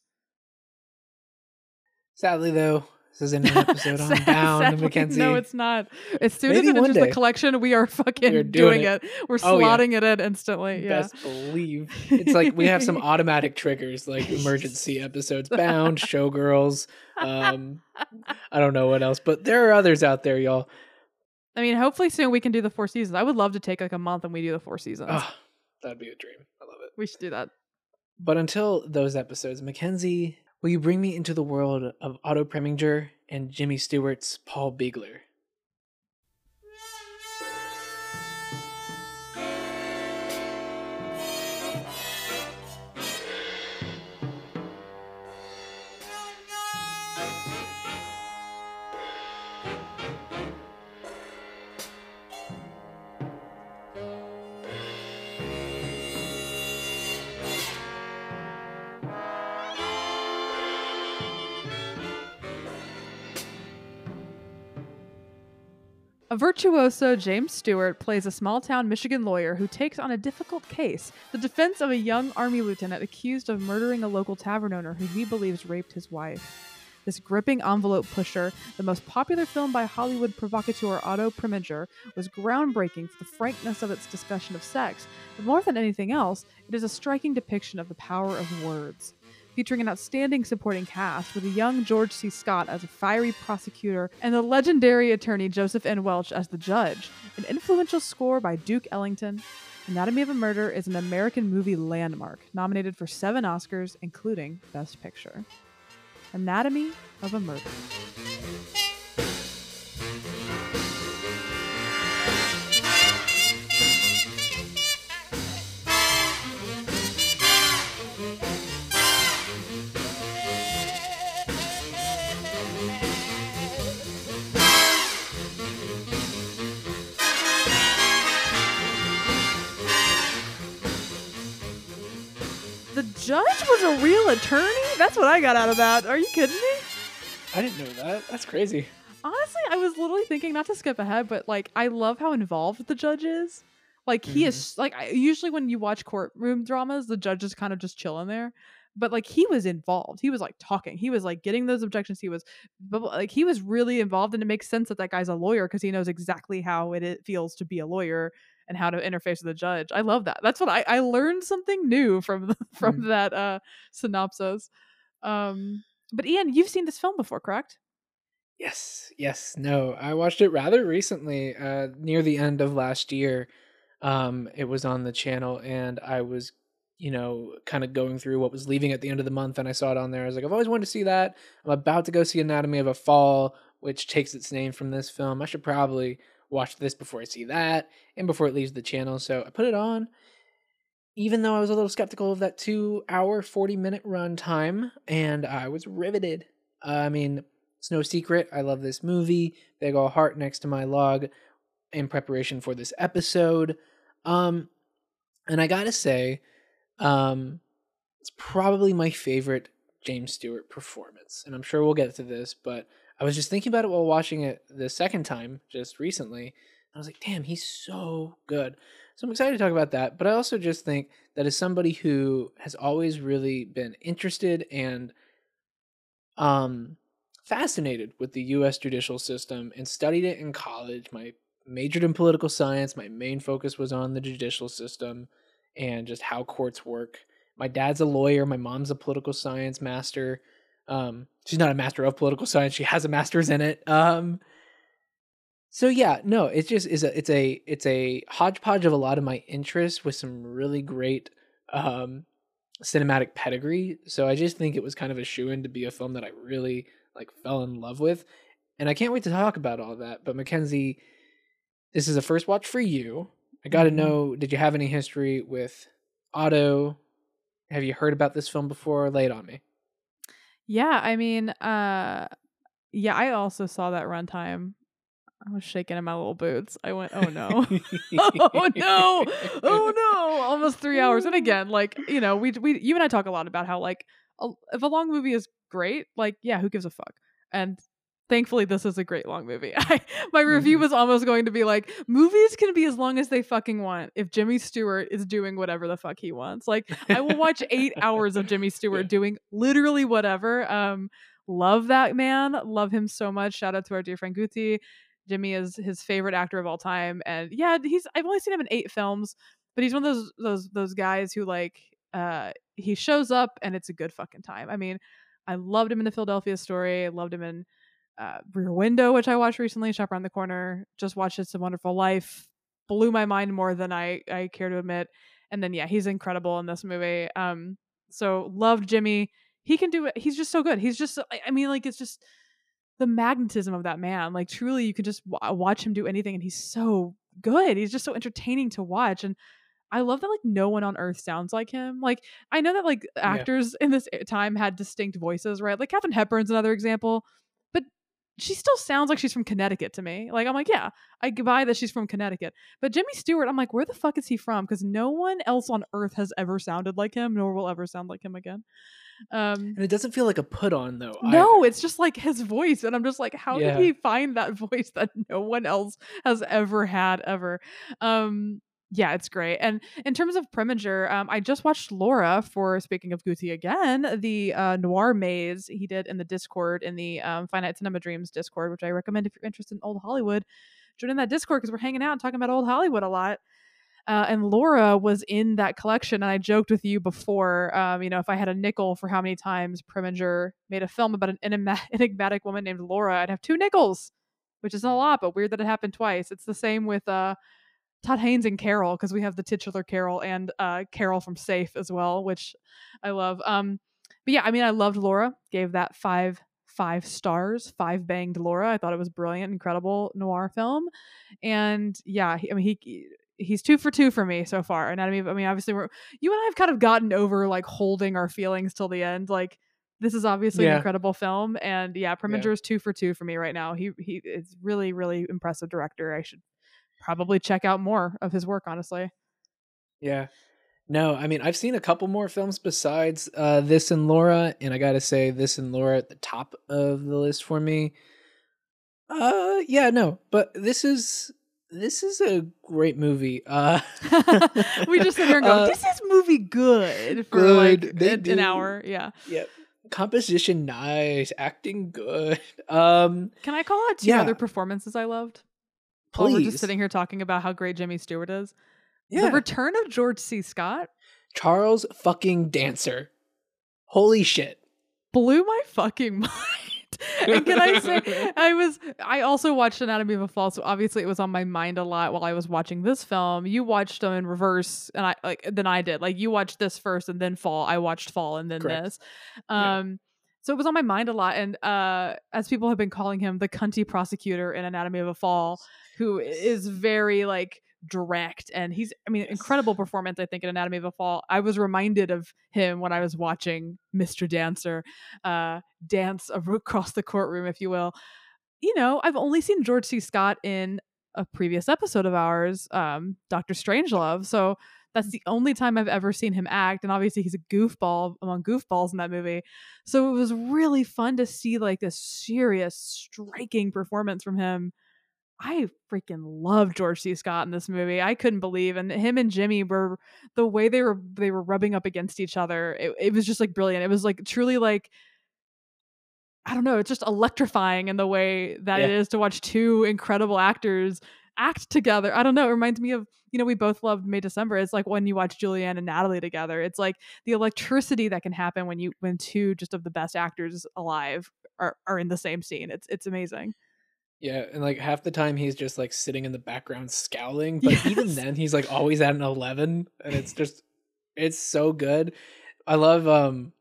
Sadly though, this isn't an episode on Bound, sadly, McKenzie. No, it's not. As soon Maybe as it enters the collection, we are fucking We're doing, doing it. We're Oh, yeah. slotting it in instantly. Yeah. Best believe. It's like we have some automatic triggers like emergency episodes, Bound, Showgirls, um I don't know what else, but there are others out there, y'all. I mean, hopefully soon we can do the four seasons. I would love to take like a month and we do the four seasons. Oh, that'd be a dream. I love it. We should do that. But until those episodes, McKenzie, will you bring me into the world of Otto Preminger and Jimmy Stewart's Paul Biegler? A virtuoso, James Stewart plays a small town Michigan lawyer who takes on a difficult case the defense of a young Army lieutenant accused of murdering a local tavern owner who he believes raped his wife. This gripping envelope pusher, the most popular film by Hollywood provocateur Otto Preminger, was groundbreaking for the frankness of its discussion of sex, but more than anything else, it is a striking depiction of the power of words featuring an outstanding supporting cast with a young George C. Scott as a fiery prosecutor and the legendary attorney Joseph N. Welch as the judge, an influential score by Duke Ellington. Anatomy of a Murder is an American movie landmark, nominated for seven Oscars, including Best Picture. Anatomy of a Murder. Judge was a real attorney? That's what I got out of that. Are you kidding me? I didn't know that. That's crazy. Honestly, I was literally thinking not to skip ahead, but like I love how involved the judge is. Like he Mhm. is like I, usually when you watch courtroom dramas, the judge is kind of just chilling there. But like he was involved. He was like talking. He was like getting those objections. He was, but like he was really involved, and it makes sense that that guy's a lawyer because he knows exactly how it, it feels to be a lawyer and how to interface with the judge. I love that. That's what I I learned something new from the, from that uh synopsis. Um, but Ian, you've seen this film before, correct? Yes, yes. No, I watched it rather recently, uh, near the end of last year. Um, it was on the channel, and I was, you know, kind of going through what was leaving at the end of the month, and I saw it on there. I was like, I've always wanted to see that. I'm about to go see Anatomy of a Fall, which takes its name from this film. I should probably watch this before I see that, and before it leaves the channel. So I put it on. Even though I was a little skeptical of that two hour, 40 minute run time, and I was riveted. I mean, it's no secret. I love this movie. Big ol' heart next to my log in preparation for this episode. Um, and I gotta say, um, it's probably my favorite James Stewart performance. And I'm sure we'll get to this, but I was just thinking about it while watching it the second time just recently. I was like, damn, he's so good. So I'm excited to talk about that. But I also just think that as somebody who has always really been interested and um fascinated with the US judicial system and studied it in college. My majored in political science. My main focus was on the judicial system and just how courts work. My dad's a lawyer, my mom's a political science master. Um she's not a master of political science, she has a master's in it. Um so yeah, no, it just is a it's a it's a hodgepodge of a lot of my interests with some really great um cinematic pedigree. So I just think it was kind of a shoe in to be a film that I really like fell in love with. And I can't wait to talk about all that. But McKenzie, this is a first watch for you. I got to Mhm. know did you have any history with Otto? Have you heard about this film before? Lay it on me. Yeah, I mean, uh yeah, I also saw that runtime. I was shaking in my little boots. I went, "Oh no." oh no. Oh no. Almost 3 hours. And again, like, you know, we we you and I talk a lot about how like a, if a long movie is great, like yeah, who gives a fuck? And thankfully this is a great long movie. I, my review Mhm. was almost going to be like movies can be as long as they fucking want if Jimmy Stewart is doing whatever the fuck he wants. Like I will watch 8 hours of Jimmy Stewart Yeah. doing literally whatever. Um love that man. Love him so much. Shout out to our dear friend Guti. Jimmy is his favorite actor of all time and yeah, he's I've only seen him in 8 films, but he's one of those those those guys who like uh he shows up and it's a good fucking time. I mean, I loved him in the Philadelphia story. I loved him in uh, Rear Window, which I watched recently, Shop Around the Corner. Just watched It's a Wonderful Life. Blew my mind more than I, I care to admit. And then, yeah, he's incredible in this movie. Um, so loved Jimmy. He can do it. He's just so good. He's just, I- mean, like, it's just the magnetism of that man. Like, truly, you can just w- watch him do anything, and he's so good. He's just so entertaining to watch. And I love that like no one on earth sounds like him. Like I know that like actors in this e- time had distinct voices, right? Like Katharine Hepburn's another example, she still sounds like she's from Connecticut to me. Like I'm like, yeah, I buy that she's from Connecticut. But Jimmy Stewart, I'm like, where the fuck is he from? Because no one else on earth has ever sounded like him, nor will ever sound like him again. Um, And it doesn't feel like a put on though. no, either. it's just like his voice, and I'm just like, how Yeah. did he find that voice that no one else has ever had ever? Um, yeah, it's great. And in terms of Preminger, um, I just watched Laura for speaking of Guti again, the uh, noir maze he did in the Discord in the um, Finite Cinema Dreams Discord, which I recommend if you're interested in old Hollywood. Join in that Discord because we're hanging out and talking about old Hollywood a lot. Uh, and Laura was in that collection, and I joked with you before. Um, you know, if I had a nickel for how many times Preminger made a film about an enigma- enigmatic woman named Laura, I'd have two nickels, which isn't a lot, but weird that it happened twice. It's the same with uh, Todd Haynes and Carol because we have the titular Carol and uh, Carol from Safe as well, which I love. Um, but yeah, I mean, I loved Laura. Gave that five five stars, five banged Laura. I thought it was brilliant, incredible noir film, and yeah, he, I mean he he's two for two for me so far. And I mean, I mean, obviously, we're you and I have kind of gotten over like holding our feelings till the end. Like this is obviously an incredible film, and yeah, Preminger is two for two for me right now. He he is really really impressive director. I should probably check out more of his work. Honestly, Yeah. No, I mean I've seen a couple more films besides uh, this and Laura, and I gotta say this and Laura at the top of the list for me. Uh, yeah, no, but this is this is a great movie. Uh, we just sit here and go, uh, "This is movie good for good, like an, do. hour." Yeah. Yep. composition nice, acting good. Um, Can I call out two Yeah. other performances I loved? While we're just sitting here talking about how great Jimmy Stewart is. yeah, The return of George C. Scott Charles fucking Dancer. Holy shit. blew my fucking mind. and can I say, I was, I also watched Anatomy of a Fall, so obviously it was on my mind a lot while I was watching this film. You watched them in reverse, and I like than I did. Like you watched this first and then Fall. I watched Fall and then Correct. this. Yeah. Um, So it was on my mind a lot. And uh, as people have been calling him, the cunty prosecutor in Anatomy of a Fall, who is very like direct and he's i mean Yes. incredible performance i think in anatomy of a fall i was reminded of him when i was watching mr dancer uh dance across the courtroom if you will you know i've only seen george c scott in a previous episode of ours um dr strangelove so that's the only time i've ever seen him act and obviously he's a goofball among goofballs in that movie so it was really fun to see like this serious striking performance from him I freaking love George C. Scott in this movie. I couldn't believe, and him and Jimmy were the way they were they were rubbing up against each other. It, it was just like brilliant. It was like truly like I don't know. It's just electrifying in the way that it Yeah. is to watch two incredible actors act together. I don't know. It reminds me of you know we both loved May December. It's like when you watch Julianne and Natalie together. It's like the electricity that can happen when you when two just of the best actors alive are are in the same scene. It's it's amazing. Yeah, and like half the time he's just like sitting in the background scowling, but even then he's like always at an 11 and it's just it's so good. I love um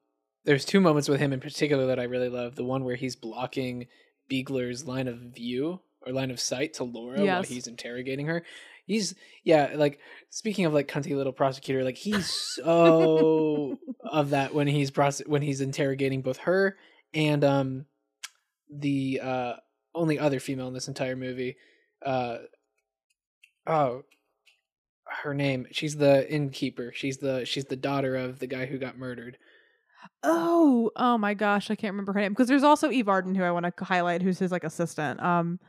there's two moments with him in particular that I really love. The one where he's blocking Biegler's line of view or line of sight to Laura while he's interrogating her. He's yeah, like speaking of like cunty little prosecutor, like he's so of that when he's prose- when he's interrogating both her and um the uh only other female in this entire movie. Uh oh her name. She's the innkeeper. She's the she's the daughter of the guy who got murdered. Oh, oh my gosh, I can't remember her name because there's also Eve Arden who I want to highlight, who's his like assistant. Um,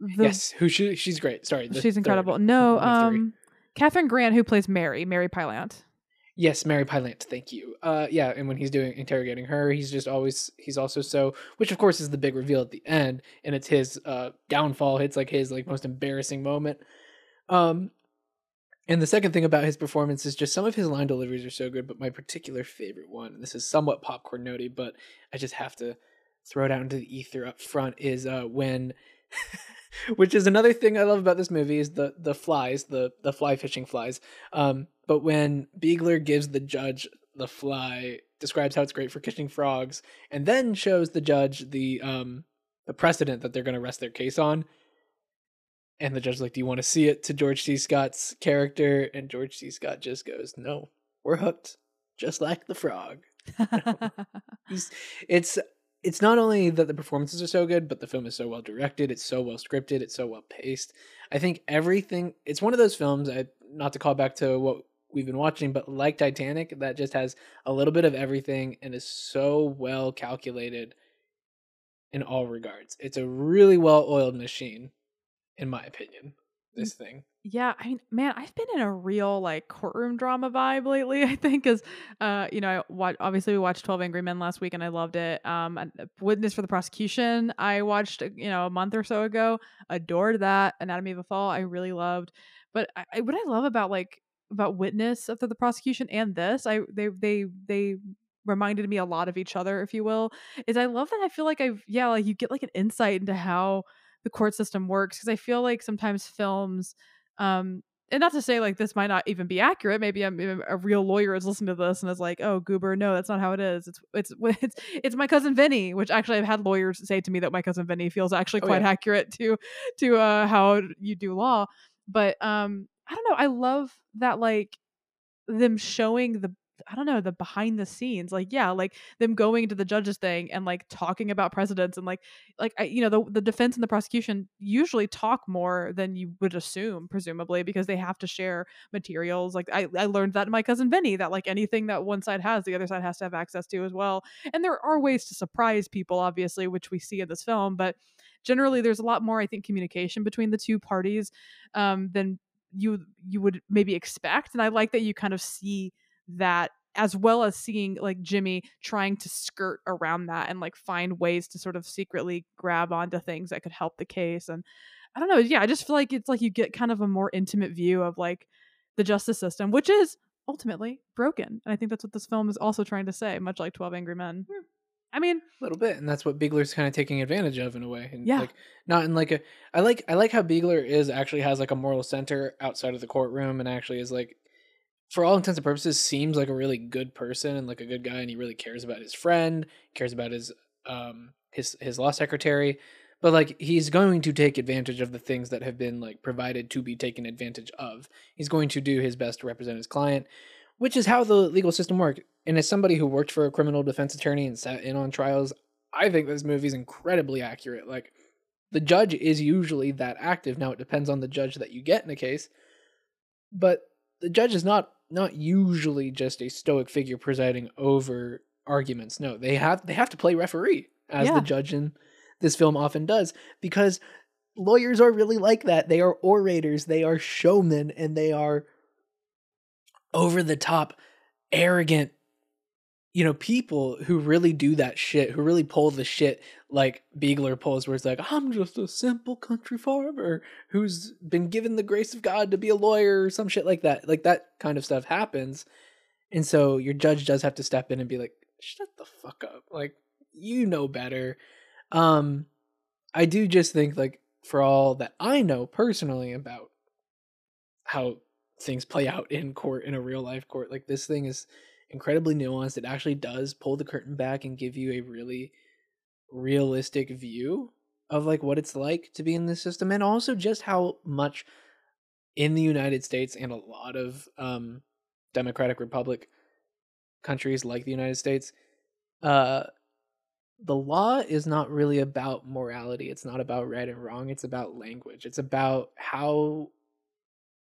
the, yes, who she she's great. Sorry, she's third incredible. No, the three. um, Kathryn Grant who plays Mary, Mary Pilant. Yes, Mary Pilant, thank you. Uh yeah, and when he's doing interrogating her, he's just always he's also so which of course is the big reveal at the end, and it's his uh downfall, it's like his like most embarrassing moment. Um and the second thing about his performance is just some of his line deliveries are so good, but my particular favorite one, and this is somewhat popcorn notey, but I just have to throw it out into the ether up front, is uh when which is another thing I love about this movie is the the flies, the the fly fishing flies. Um, but when Biegler gives the judge the fly, describes how it's great for catching frogs, and then shows the judge the um the precedent that they're going to rest their case on. And the judge's like, "Do you want to see it?" To George C. Scott's character, and George C. Scott just goes, "No, we're hooked, just like the frog." It's it's not only that the performances are so good, but the film is so well directed, it's so well scripted, it's so well paced. I think everything it's one of those films, I not to call back to what we've been watching, but like Titanic, that just has a little bit of everything and is so well calculated in all regards. It's a really well oiled machine, in my opinion. This mm. thing. Yeah, I mean, man, I've been in a real like courtroom drama vibe lately. I think because, uh, you know, I watch obviously we watched Twelve Angry Men last week and I loved it. Um, uh, Witness for the Prosecution I watched uh, you know a month or so ago. Adored that. Anatomy of a Fall I really loved. But I what I love about like about Witness after the prosecution and this, I they they they reminded me a lot of each other, if you will. Is I love that I feel like I've yeah like you get like an insight into how the court system works because I feel like sometimes films, um, and not to say like this might not even be accurate. Maybe I'm a real lawyer is listening to this and is like, "Oh, goober, no, that's not how it is. It's it's it's it's my cousin Vinny." Which actually I've had lawyers say to me that my cousin Vinny feels actually Oh, quite yeah. accurate to to uh, how you do law. But um, I don't know. I love that like them showing the I don't know, the behind the scenes. Like, yeah, like them going to the judges thing and like talking about presidents and like like I, you know, the the defense and the prosecution usually talk more than you would assume, presumably, because they have to share materials. Like I, I learned that in my cousin Vinny, that like anything that one side has, the other side has to have access to as well. And there are ways to surprise people, obviously, which we see in this film, but generally there's a lot more, I think, communication between the two parties um, than you you would maybe expect. And I like that you kind of see that as well as seeing like Jimmy trying to skirt around that and like find ways to sort of secretly grab onto things that could help the case. And I don't know, yeah, I just feel like it's like you get kind of a more intimate view of like the justice system, which is ultimately broken. And I think that's what this film is also trying to say, much like 12 Angry Men. Yeah. I mean, a little bit, and that's what Biegler's kind of taking advantage of in a way. And Yeah. like not in like a I like I like how Biegler is actually has like a moral center outside of the courtroom and actually is like for all intents and purposes seems like a really good person and like a good guy and he really cares about his friend, cares about his um his his law secretary. But like he's going to take advantage of the things that have been like provided to be taken advantage of. He's going to do his best to represent his client, which is how the legal system works. And as somebody who worked for a criminal defense attorney and sat in on trials, I think this movie is incredibly accurate. Like the judge is usually that active. Now it depends on the judge that you get in a case, but the judge is not not usually just a stoic figure presiding over arguments. No, they have they have to play referee as Yeah. the judge in this film often does because lawyers are really like that. They are orators, they are showmen, and they are over the top, arrogant, you know, people who really do that shit, who really pull the shit like Biegler pulls, where it's like, I'm just a simple country farmer who's been given the grace of God to be a lawyer or some shit like that. Like that kind of stuff happens. And so your judge does have to step in and be like, shut the fuck up. Like, you know better. Um, I do just think like for all that I know personally about how things play out in court in a real life court, like this thing is incredibly nuanced. It actually does pull the curtain back and give you a really realistic view of like what it's like to be in this system and also just how much in the United States and a lot of um democratic republic countries like the United States uh the law is not really about morality it's not about right and wrong it's about language it's about how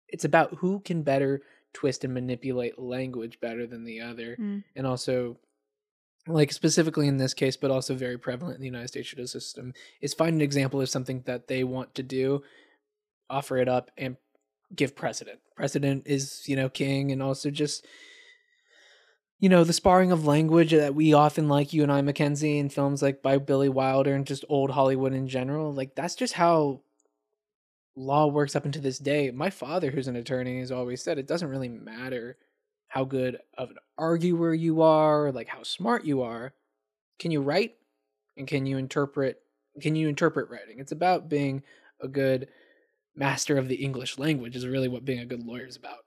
it's about who can better twist and manipulate language better than the other Mm. and also like specifically in this case but also very prevalent in the united states judicial system is find an example of something that they want to do offer it up and give precedent precedent is you know king and also just you know the sparring of language that we often like you and i mackenzie in films like by billy wilder and just old hollywood in general like that's just how law works up into this day my father who's an attorney has always said it doesn't really matter how good of an arguer you are like how smart you are. Can you write? And can you interpret can you interpret writing? It's about being a good master of the english language is really what being a good lawyer is about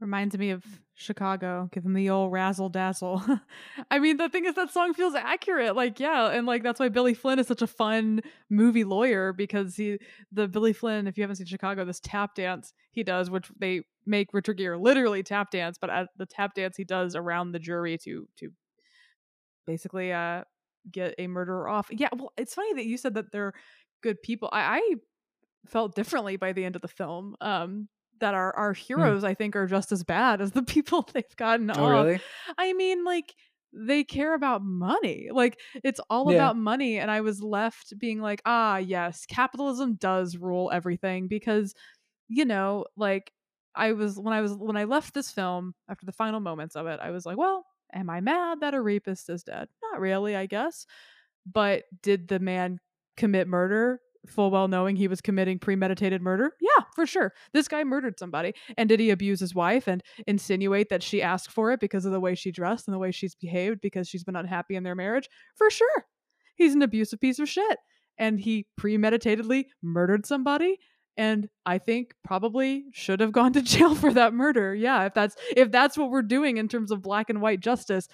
Reminds me of Chicago. Give him the old razzle dazzle. I mean, the thing is, that song feels accurate. Like, yeah, and like that's why Billy Flynn is such a fun movie lawyer because he, the Billy Flynn, if you haven't seen Chicago, this tap dance he does, which they make Richard Gere literally tap dance, but at the tap dance he does around the jury to to basically uh get a murderer off. Yeah, well, it's funny that you said that they're good people. I, I felt differently by the end of the film. Um, that our our heroes, I think, are just as bad as the people they've gotten oh off. really I mean, like they care about money. Like it's all Yeah. about money. And I was left being like, ah, yes, capitalism does rule everything because, you know, like I was when I was when I left this film after the final moments of it, I was like, well, am I mad that a rapist is dead? Not really, I guess. But did the man commit murder? Full well knowing he was committing premeditated murder? Yeah, for sure. This guy murdered somebody. And did he abuse his wife and insinuate that she asked for it because of the way she dressed and the way she's behaved because she's been unhappy in their marriage? For sure. He's an abusive piece of shit. And he premeditatedly murdered somebody and I think probably should have gone to jail for that murder. Yeah, if that's if that's what we're doing in terms of black and white justice,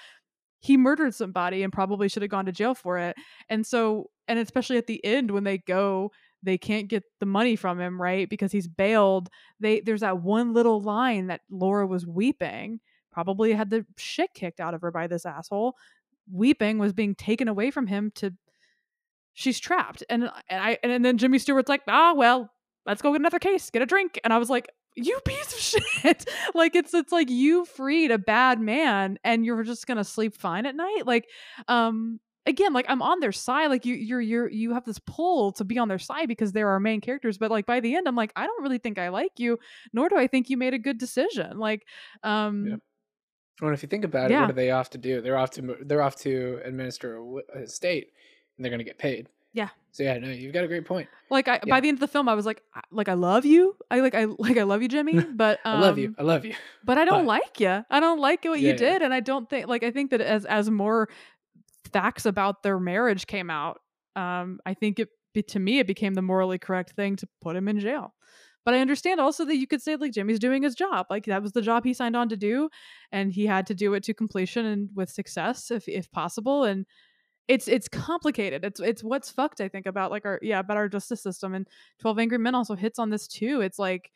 he murdered somebody and probably should have gone to jail for it. And so and especially at the end when they go they can't get the money from him, right? Because he's bailed. They there's that one little line that Laura was weeping probably had the shit kicked out of her by this asshole. Weeping was being taken away from him to she's trapped. And and I and then Jimmy Stewart's like, "Ah, well, let's go get another case, get a drink." And I was like, "You piece of shit." like it's it's like you freed a bad man and you're just going to sleep fine at night. Like um again like i'm on their side like you you're you're you have this pull to be on their side because they're our main characters but like by the end i'm like i don't really think i like you nor do i think you made a good decision like um Yep. Well, if you think about it, Yeah. what are they off to do? They're off to they're off to administer a state, and they're going to get paid. Yeah. So yeah, no, you've got a great point. like I Yeah. by the end of the film I was like I- like I love you I like I like I love you Jimmy but um, I love you. I love you. but I don't but- like you I don't like what Yeah, you yeah. did and I don't think like I think that as as more facts about their marriage came out um I think it to me it became the morally correct thing to put him in jail but I understand also that you could say like Jimmy's doing his job like that was the job he signed on to do and he had to do it to completion and with success if if possible and it's it's complicated. It's it's what's fucked. I think about like our yeah about our justice system and Twelve Angry Men also hits on this too. It's like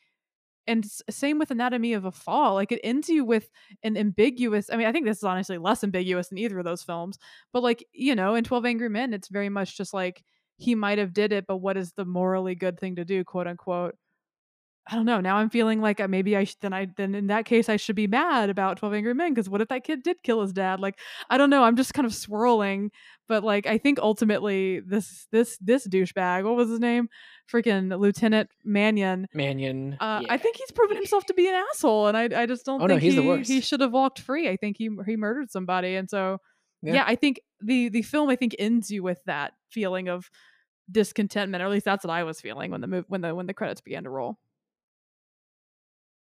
and same with Anatomy of a Fall. Like it ends you with an ambiguous. I mean, I think this is honestly less ambiguous than either of those films. But like you know, in Twelve Angry Men, it's very much just like he might have did it, but what is the morally good thing to do, quote unquote. I don't know. Now I'm feeling like uh, maybe I sh- then I then in that case I should be mad about Twelve Angry Men because what if that kid did kill his dad? Like I don't know. I'm just kind of swirling, but like I think ultimately this this this douchebag, what was his name? Freaking Lieutenant Manion. Manion. Uh, yeah. I think he's proven himself to be an asshole, and I I just don't Oh, no, think he's he the worst. he should have walked free. I think he he murdered somebody, and so Yeah. yeah. I think the the film I think ends you with that feeling of discontentment, or at least that's what I was feeling when the move when the when the credits began to roll.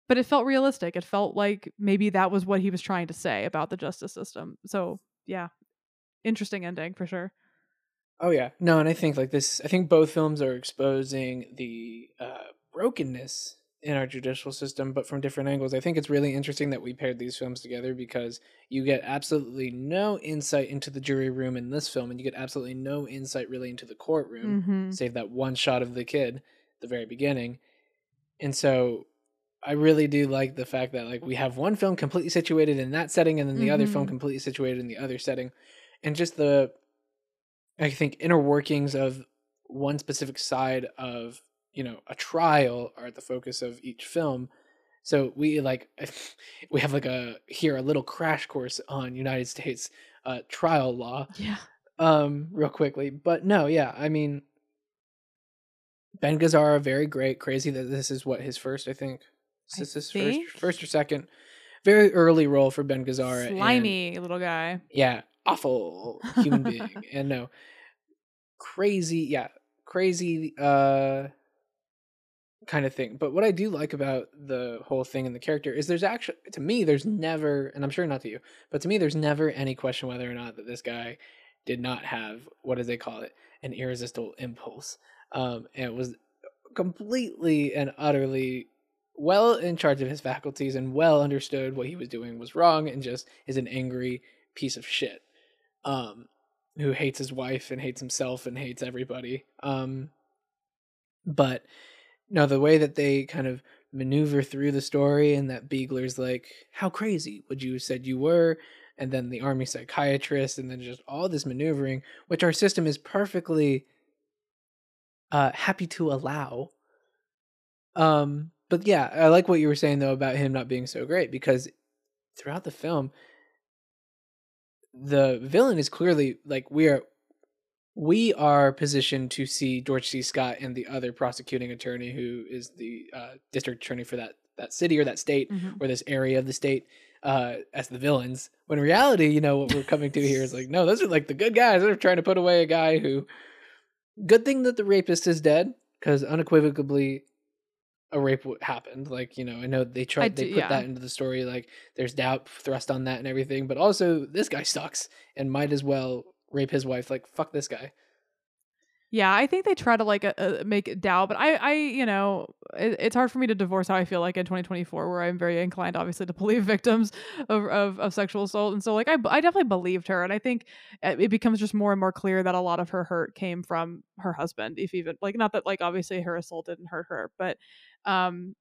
But it felt realistic. It felt like maybe that was what he was trying to say about the justice system. So yeah, interesting ending for sure. Oh yeah, no, and I think like this. I think both films are exposing the uh, brokenness in our judicial system, but from different angles. I think it's really interesting that we paired these films together because you get absolutely no insight into the jury room in this film, and you get absolutely no insight really into the courtroom, Mm-hmm. save that one shot of the kid at the very beginning. And so, I really do like the fact that like we have one film completely situated in that setting, and then the other film Mhm. completely situated in the other setting, and just the I think inner workings of one specific side of you know a trial are at the focus of each film. So we like we have like a here a little crash course on United States uh, trial law Yeah. um real quickly. But no, yeah, I mean Ben Gazzara very great. Crazy that this is what his first I think. Is this first first or second? Very early role for Ben Gazzara. and- Slimy little guy. yeah awful human being and no crazy yeah crazy uh kind of thing but what i do like about the whole thing and the character is there's actually to me there's never and i'm sure not to you but to me there's never any question whether or not that this guy did not have what do they call it an irresistible impulse um and was completely and utterly well in charge of his faculties and well understood what he was doing was wrong and just is an angry piece of shit um who hates his wife and hates himself and hates everybody um but no the way that they kind of maneuver through the story and that Biegler's like how crazy would you have said you were? and then the army psychiatrist and then just all this maneuvering which our system is perfectly uh happy to allow um but yeah i like what you were saying though about him not being so great because throughout the film the villain is clearly like we are we are positioned to see George C. Scott and the other prosecuting attorney who is the uh, district attorney for that that city or that state Mhm. or this area of the state uh, as the villains. When in reality, you know what we're coming to here is like, no, those are like the good guys. They're trying to put away a guy who. Good thing that the rapist is dead because unequivocally, a rape w- happened. Like you know, I know they tried they put yeah. that into the story. Like there's doubt thrust on that and everything, but also this guy sucks and might as well rape his wife. Like fuck this guy. Yeah, I think they try to like uh, uh, make it Dow, but I, I, you know, it, it's hard for me to divorce how I feel like in 2024, where I'm very inclined, obviously, to believe victims of of, of sexual assault, and so like I, I definitely believed her, and I think uh, it becomes just more and more clear that a lot of her hurt came from her husband, if even like not that like obviously her assault didn't hurt her, but um,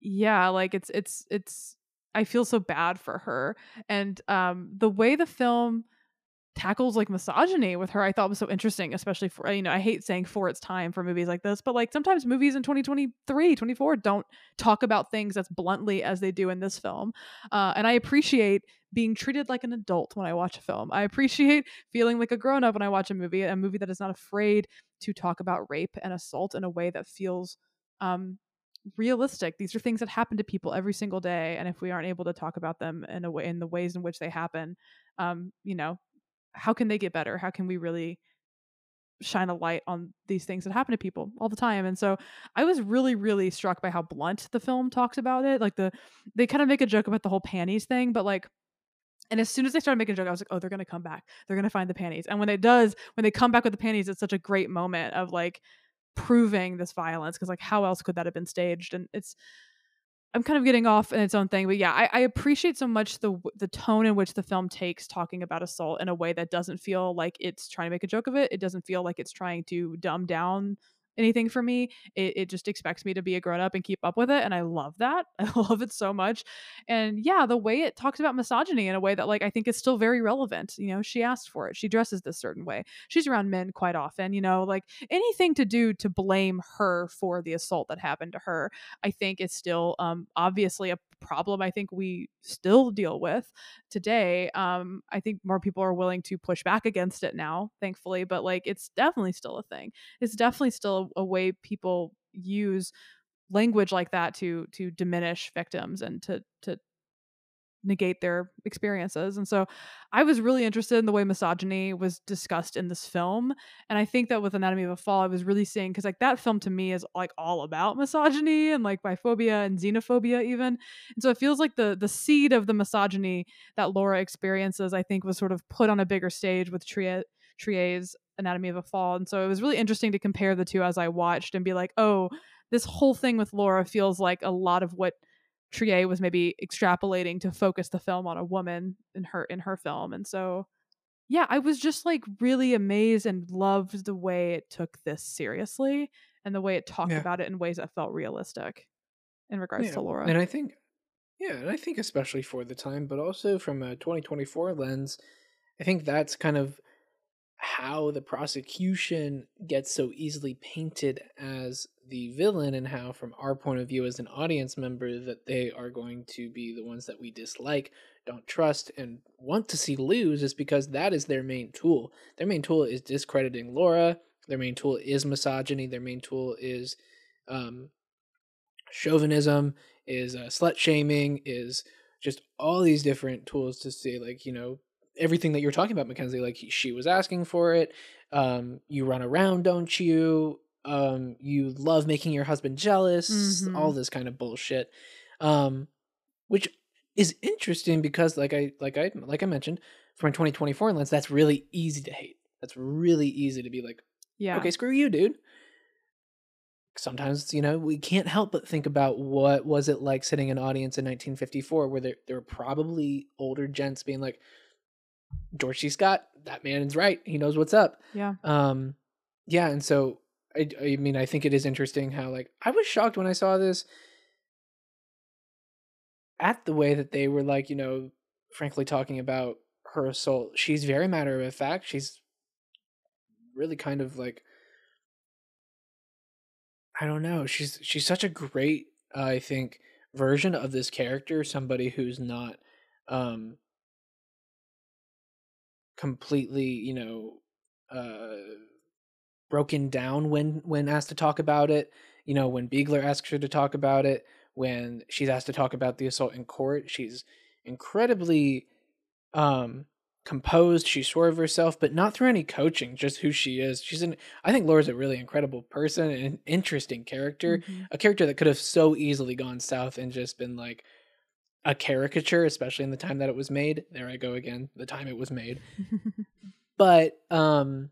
yeah, like it's it's it's I feel so bad for her. And um, the way the film tackles like misogyny with her i thought was so interesting especially for you know i hate saying for its time for movies like this but like sometimes movies in 2023 24 don't talk about things as bluntly as they do in this film uh, and i appreciate being treated like an adult when i watch a film i appreciate feeling like a grown-up when i watch a movie a movie that is not afraid to talk about rape and assault in a way that feels um, realistic. These are things that happen to people every single day and if we aren't able to talk about them in a way in the ways in which they happen um, you know how can they get better? How can we really shine a light on these things that happen to people all the time? And so i was really really struck by how blunt the film talks about it like the they kind of make a joke about the whole panties thing but like and as soon as they started making a joke i was like oh they're gonna come back. They're gonna find the panties. And when it does when they come back with the panties it's such a great moment of like proving this violence because like how else could that have been staged and it's I'm kind of getting off in its own thing, but yeah, I, I, appreciate so much the the tone in which the film takes talking about assault in a way that doesn't feel like it's trying to make a joke of it. It doesn't feel like it's trying to dumb down anything for me. It, it just expects me to be a grown up and keep up with it. And I love that. I love it so much. And yeah, the way it talks about misogyny in a way that, like, I think is still very relevant. You know, she asked for it. She dresses this certain way. She's around men quite often, you know, like anything to do to blame her for the assault that happened to her, I think is still um, obviously a problem I think we still deal with today. Um, I think more people are willing to push back against it now, thankfully, but like it's definitely still a thing. It's definitely still a, a way people use language like that to to diminish victims and to to negate their experiences. And so I was really interested in the way misogyny was discussed in this film. And I think that with Anatomy of a Fall, I was really seeing because like that film to me is like all about misogyny and like biphobia and xenophobia even. And so it feels like the the seed of the misogyny that Laura experiences, I think, was sort of put on a bigger stage with Triet Triet's Anatomy of a Fall. And so it was really interesting to compare the two as I watched and be like, oh, this whole thing with Laura feels like a lot of what Triet was maybe extrapolating to focus the film on a woman in her in her film. And so yeah, I was just like really amazed and loved the way it took this seriously and the way it talked yeah. about it in ways that felt realistic in regards yeah. to Laura. And I think yeah, and I think especially for the time, but also from a 2024 lens, I think that's kind of how the prosecution gets so easily painted as the villain and how from our point of view as an audience member that they are going to be the ones that we dislike don't trust and want to see lose is because that is their main tool. Their main tool is discrediting laura. Their main tool is misogyny. Their main tool is um, chauvinism is uh, slut shaming is just all these different tools to say like you know everything that you're talking about, McKenzie. Like she was asking for it. Um, you run around, don't you? Um, you love making your husband jealous. Mm-hmm. All this kind of bullshit. Um, which is interesting because, like I like I like I mentioned, from a 2024 lens, that's really easy to hate. That's really easy to be like, yeah, okay, screw you, dude. Sometimes you know we can't help but think about what was it like sitting in an audience in 1954 where there there were probably older gents being like, George C. Scott, that man is right. He knows what's up. Yeah. Um, yeah, and so I, I mean, I think it is interesting how like I was shocked when I saw this at the way that they were like, you know, frankly talking about her assault. She's very matter of fact. She's really kind of like I don't know. She's she's such a great, uh, I think, version of this character. Somebody who's not um completely, you know, uh, broken down when when asked to talk about it. You know, when Biegler asks her to talk about it, when she's asked to talk about the assault in court, she's incredibly um composed. She sure of herself, but not through any coaching, just who she is. She's an I think Laura's a really incredible person and an interesting character. Mm-hmm. A character that could have so easily gone south and just been like a caricature, especially in the time that it was made. There I go again, the time it was made. but um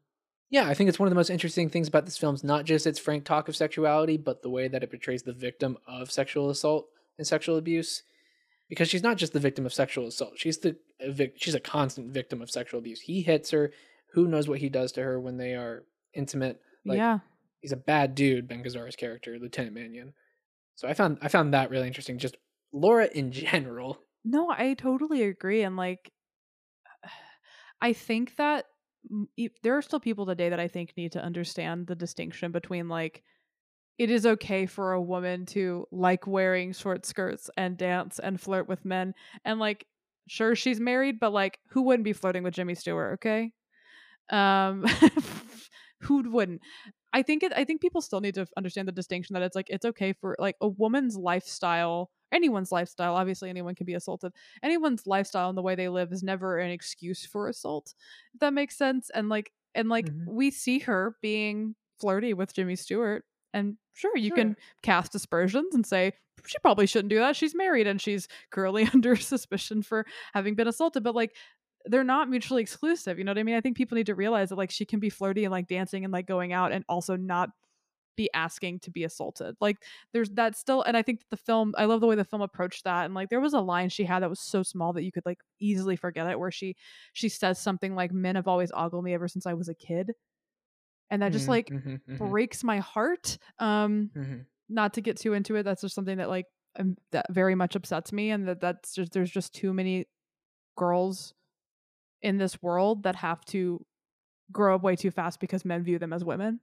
yeah, I think it's one of the most interesting things about this film is not just its frank talk of sexuality, but the way that it portrays the victim of sexual assault and sexual abuse. Because she's not just the victim of sexual assault; she's the a she's a constant victim of sexual abuse. He hits her. Who knows what he does to her when they are intimate? Like, yeah, he's a bad dude. Ben character, Lieutenant Manion. So I found I found that really interesting. Just Laura in general No, I totally agree. And like, I think that there are still people today that I think need to understand the distinction between like, it is okay for a woman to like wearing short skirts and dance and flirt with men. And like, sure, she's married, but like, who wouldn't be flirting with Jimmy Stewart? Okay. Um, who wouldn't? I think it. I think people still need to understand the distinction that it's like it's okay for like a woman's lifestyle, anyone's lifestyle. Obviously, anyone can be assaulted. Anyone's lifestyle and the way they live is never an excuse for assault. If that makes sense. And like, and like, Mhm. we see her being flirty with Jimmy Stewart, and sure, you Sure. can cast aspersions and say she probably shouldn't do that. She's married and she's currently under suspicion for having been assaulted. But like, they're not mutually exclusive. You know what I mean? I think people need to realize that like she can be flirty and like dancing and like going out and also not be asking to be assaulted. Like there's that still and I think that the film I love the way the film approached that and like there was a line she had that was so small that you could like easily forget it where she she says something like men have always ogled me ever since I was a kid. And that just Mhm, like mhm, mhm, breaks my heart. Um not to get too into it that's just something that like um, that very much upsets me and that that's just there's just too many girls in this world that have to grow up way too fast because men view them as women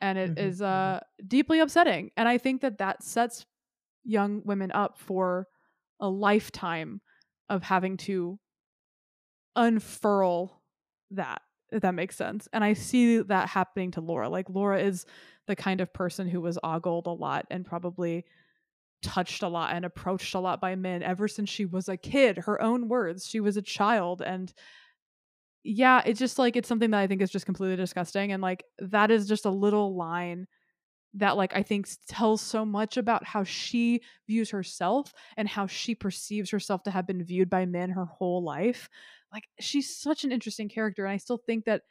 and it Mhm, is mhm. uh deeply upsetting and i think that that sets young women up for a lifetime of having to unfurl that if that makes sense and i see that happening to laura like laura is the kind of person who was ogled a lot and probably touched a lot and approached a lot by men ever since she was a kid her own words. She was a child and yeah it's just like it's something that i think is just completely disgusting and like that is just a little line that like i think tells so much about how she views herself and how she perceives herself to have been viewed by men her whole life. Like she's such an interesting character and i still think that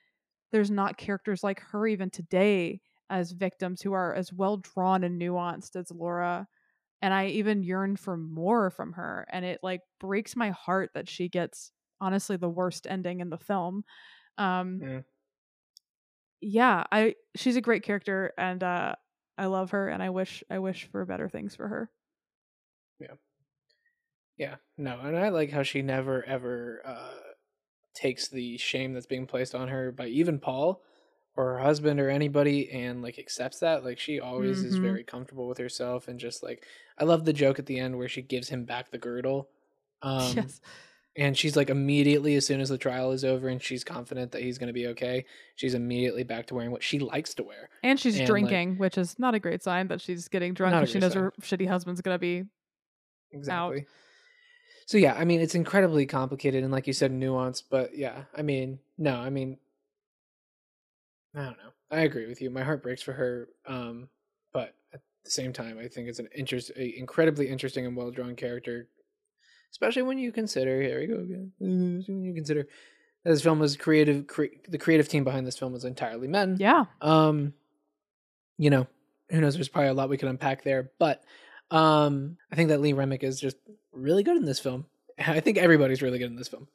there's not characters like her even today as victims who are as well drawn and nuanced as laura and i even yearn for more from her and it like breaks my heart that she gets honestly the worst ending in the film um Yeah. yeah i she's a great character and uh i love her and i wish i wish for better things for her Yeah, yeah, no, and I like how she never ever uh, takes the shame that's being placed on her by even Paul or her husband or anybody and like accepts that. Like she always is Mhm. very comfortable with herself and just like I love the joke at the end where she gives him back the girdle. Um, yes and she's like immediately as soon as the trial is over and she's confident that he's going to be okay, she's immediately back to wearing what she likes to wear. and she's and, like- drinking which is not a great sign that she's getting drunk because she knows her shitty husband's gonna be Exactly. So yeah, I mean it's incredibly complicated and like you said nuanced, but yeah, I mean, no, I mean I don't know. I agree with you. My heart breaks for her um but at the same time I think it's an interest a incredibly interesting and well-drawn character especially when you consider here we go again. When you consider that this film was creative cre- the creative team behind this film was entirely men. yeah Um, you know, who knows? There's probably a lot we could unpack there, but um, I think that Lee Remick is just really good in this film. I think everybody's really good in this film.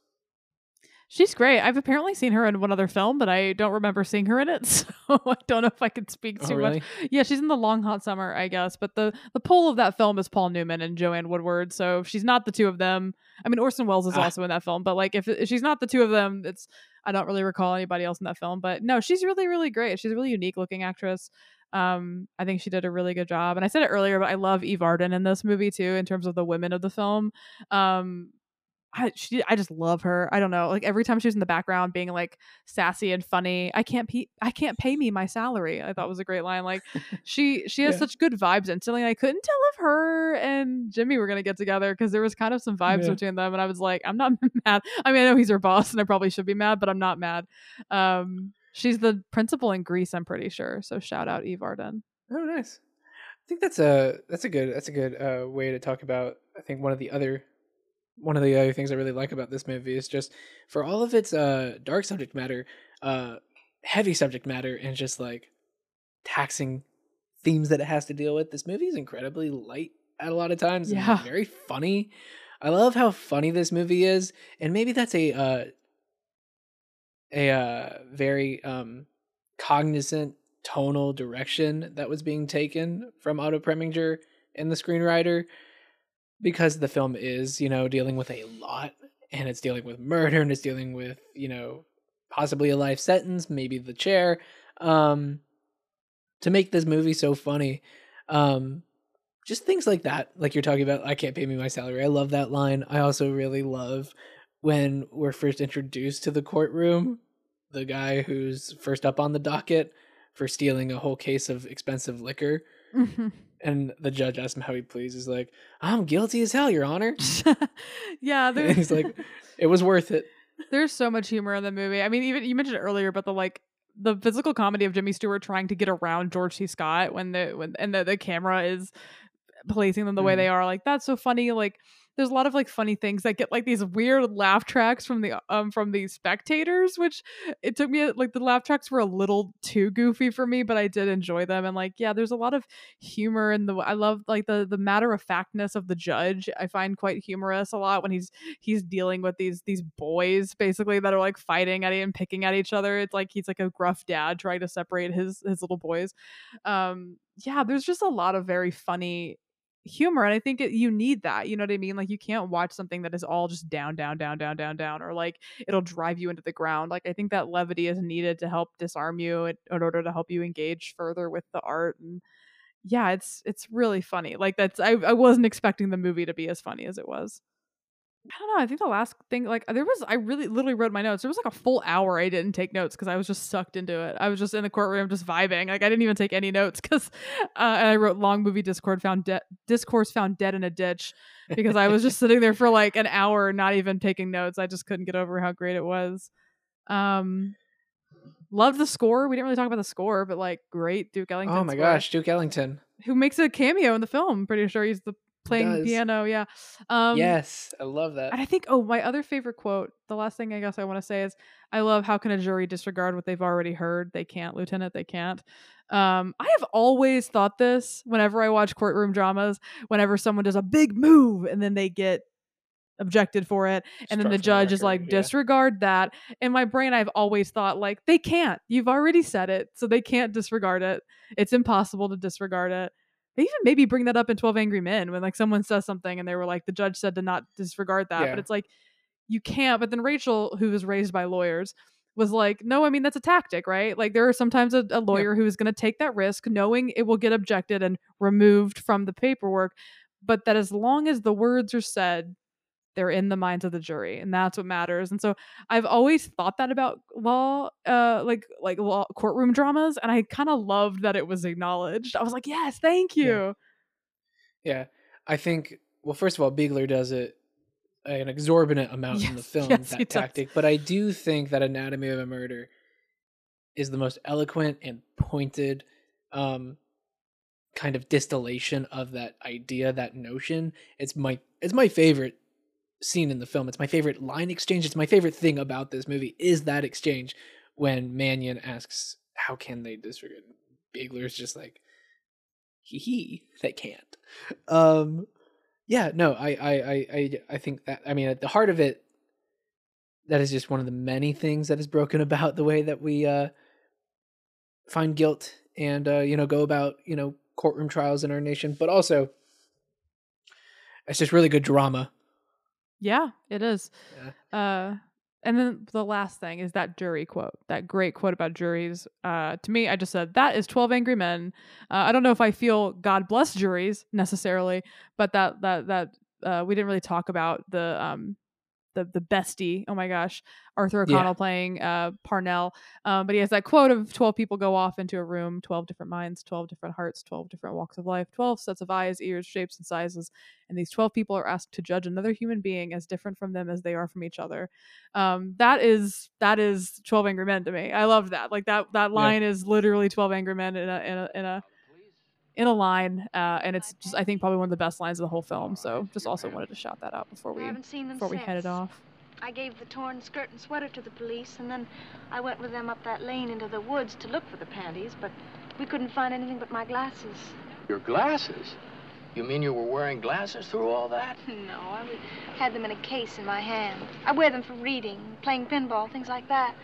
She's great. I've apparently seen her in one other film, but I don't remember seeing her in it, so I don't know if I can speak Oh, too really? much. Yeah, she's in the Long Hot Summer, I guess. But the the pole of that film is Paul Newman and Joanne Woodward. So if she's not the two of them, I mean Orson Welles is Ah. also in that film, but like if, if she's not the two of them, it's I don't really recall anybody else in that film. But no, she's really really great. She's a really unique looking actress. Um, I think she did a really good job. And I said it earlier, but I love Eve Arden in this movie too, in terms of the women of the film. Um, I she I just love her. I don't know. Like every time she was in the background being like sassy and funny, I can't pe- I can't pay me my salary. I thought was a great line. Like she she has Yeah. such good vibes instantly. I couldn't tell if her and Jimmy were gonna get together because there was kind of some vibes Yeah. between them, and I was like, I'm not mad. I mean, I know he's her boss, and I probably should be mad, but I'm not mad. Um, she's the principal in Grease, I'm pretty sure. So shout out Eve Arden. Oh, nice. I think that's a that's a good that's a good uh, way to talk about. I think one of the other one of the other things I really like about this movie is just for all of its uh, dark subject matter, uh, heavy subject matter, and just like taxing themes that it has to deal with. This movie is incredibly light at a lot of times. and Yeah. very funny. I love how funny this movie is, and maybe that's a uh, a uh, very um, cognizant tonal direction that was being taken from Otto Preminger and the screenwriter. Because the film is, you know, dealing with a lot and it's dealing with murder and it's dealing with, you know, possibly a life sentence, maybe the chair. Um to make this movie so funny. Um just things like that. Like you're talking about I can't pay me my salary. I love that line. I also really love when we're first introduced to the courtroom, the guy who's first up on the docket for stealing a whole case of expensive liquor. And the judge asks him how he pleads. He's like, I'm guilty as hell, Your Honor. yeah, And there, he's like, it was worth it. there's so much humor in the movie. I mean, even you mentioned it earlier, but the like the physical comedy of Jimmy Stewart trying to get around George C. Scott when the when and the, the camera is placing them the way Mhm. they are. Like that's so funny. Like there's a lot of like funny things that get like these weird laugh tracks from the um from the spectators, which it took me like the laugh tracks were a little too goofy for me, but I did enjoy them. And like yeah, there's a lot of humor in the I love like the the matter of factness of the judge. I find quite humorous a lot when he's he's dealing with these these boys basically that are like fighting at and picking at each other. It's like he's like a gruff dad trying to separate his his little boys. Um yeah, there's just a lot of very funny humor and i think it, you need that you know what i mean? Like you can't watch something that is all just down down down down down down or like it'll drive you into the ground like i think that levity is needed to help disarm you in, in order to help you engage further with the art and yeah it's it's really funny like that's I, I wasn't expecting the movie to be as funny as it was i don't know i think the last thing like there was i really literally wrote my notes there was like a full hour i didn't take notes because i was just sucked into it. I was just in the courtroom just vibing like i didn't even take any notes because uh, and i wrote long movie discord found de- discourse found dead in a ditch because i was just sitting there for like an hour not even taking notes i just couldn't get over how great it was. Um loved the score we didn't really talk about the score but like great duke ellington Oh my score, gosh, Duke Ellington. who makes a cameo in the film pretty sure he's the playing piano yeah um yes, I love that. and I think, oh, my other favorite quote, the last thing I guess I want to say is, I love how can a jury disregard what they've already heard? They can't, Lieutenant, they can't. Um, I have always thought this whenever I watch courtroom dramas, whenever someone does a big move and then they get objected for it, and then the Struck judge is record, like, yeah. disregard that. In my brain, I've always thought, like, they can't. You've already said it, so they can't disregard it. It's impossible to disregard it. They even maybe bring that up in 12 Angry Men when like someone says something and they were like, the judge said to not disregard that. Yeah. But it's like, you can't. But then Rachel, who was raised by lawyers, was like, no, I mean, that's a tactic, right? Like, there are sometimes a, a lawyer who is going to take that risk knowing it will get objected and removed from the paperwork. But that as long as the words are said, they're in the minds of the jury and that's what matters and so i've always thought that about law uh like like law courtroom dramas and i kind of loved that it was acknowledged i was like yes thank you Yeah, I think. Well, first of all, Biegler does it an exorbitant amount in the film. yes, that does. tactic, but I do think that Anatomy of a Murder is the most eloquent and pointed, um, kind of distillation of that idea, that notion. It's my it's my favorite scene in the film. It's my favorite line exchange. It's my favorite thing about this movie is that exchange when Manion asks, "How can they disregard?" Biegler's just like, "Hee hee, they can't." Um, yeah, no, I, I, I, I, I think that. I mean, at the heart of it, that is just one of the many things that is broken about the way that we uh, find guilt and uh, you know go about you know courtroom trials in our nation. But also, it's just really good drama. Yeah it is. Uh and then the last thing is that jury quote that great quote about juries. Uh to me i just said that is 12 angry men. Uh, i don't know if i feel god bless juries necessarily but that that that uh we didn't really talk about the um the the bestie oh my gosh arthur Yeah. o'connell playing uh parnell um but he has that quote of 12 people go off into a room 12 different minds 12 different hearts 12 different walks of life 12 sets of eyes ears shapes and sizes and these 12 people are asked to judge another human being as different from them as they are from each other um that is that is 12 angry men to me i love that like that that Yeah. line is literally 12 angry men in a in a in a in a line uh and it's just i think probably one of the best lines of the whole film so just also wanted to shout that out before we haven't seen them before we headed off I gave the torn skirt and sweater to the police, and then I went with them up that lane into the woods to look for the panties, but we couldn't find anything but my glasses. Your glasses? You mean you were wearing glasses through all that? No, I had them in a case in my hand. I wear them for reading, playing pinball, things like that.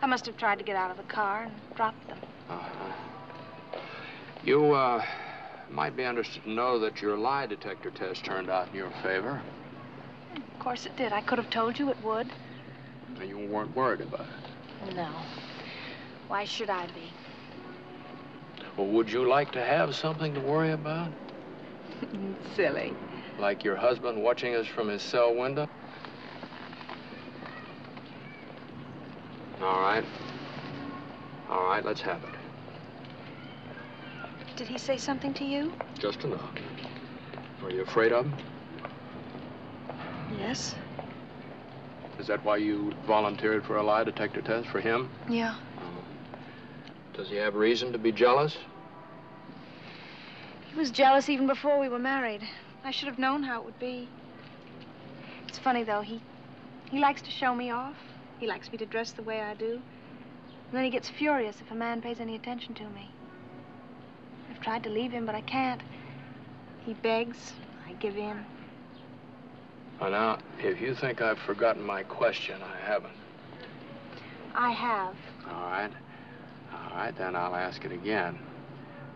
I must have tried to get out of the car and dropped them. Uh-huh. You, uh, Might be interested to know that your lie detector test turned out in your favor. Of course it did. I could have told you it would. and You weren't worried about it. No. Why should I be? Well, would you like to have something to worry about? Silly. Like your husband watching us from his cell window? All right. All right, let's have it. Did he say something to you? Just enough. Are you afraid of him? Yes. Is that why you volunteered for a lie detector test for him? Yeah. Uh, does he have reason to be jealous? He was jealous even before we were married. I should have known how it would be. It's funny though, he he likes to show me off. He likes me to dress the way I do. And then he gets furious if a man pays any attention to me. I've tried to leave him, but I can't. He begs, I give in. Well, now, if you think I've forgotten my question, I haven't. I have. All right. All right, then I'll ask it again.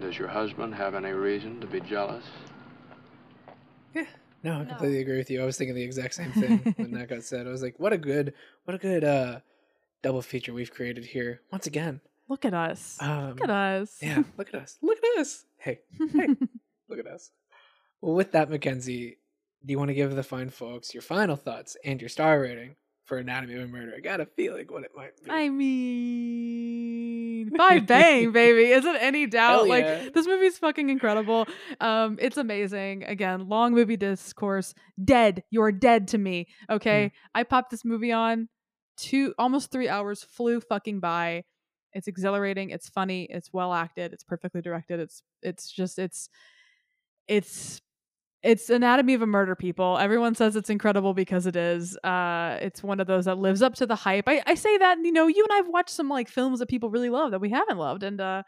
Does your husband have any reason to be jealous? Yeah. No, I No. completely agree with you. I was thinking the exact same thing when that got said. I was like, what a good, what a good uh double feature we've created here. Once again. Look at us. Um, Look at us. Yeah, look at us. Look at us. Hey, hey, look at us. Well, with that, McKenzie, do you want to give the fine folks your final thoughts and your star rating for Anatomy of a Murder? I got a feeling what it might be. I mean, five bang, baby. Isn't any doubt? Hell like yeah. this movie's fucking incredible. Um, it's amazing. Again, long movie discourse. Dead. You're dead to me. Okay. Mm. I popped this movie on. Two almost three hours flew fucking by. It's exhilarating. It's funny. It's well acted. It's perfectly directed. It's it's just it's it's it's anatomy of a murder people everyone says it's incredible because it is uh it's one of those that lives up to the hype i, I say that you know you and i've watched some like films that people really love that we haven't loved and uh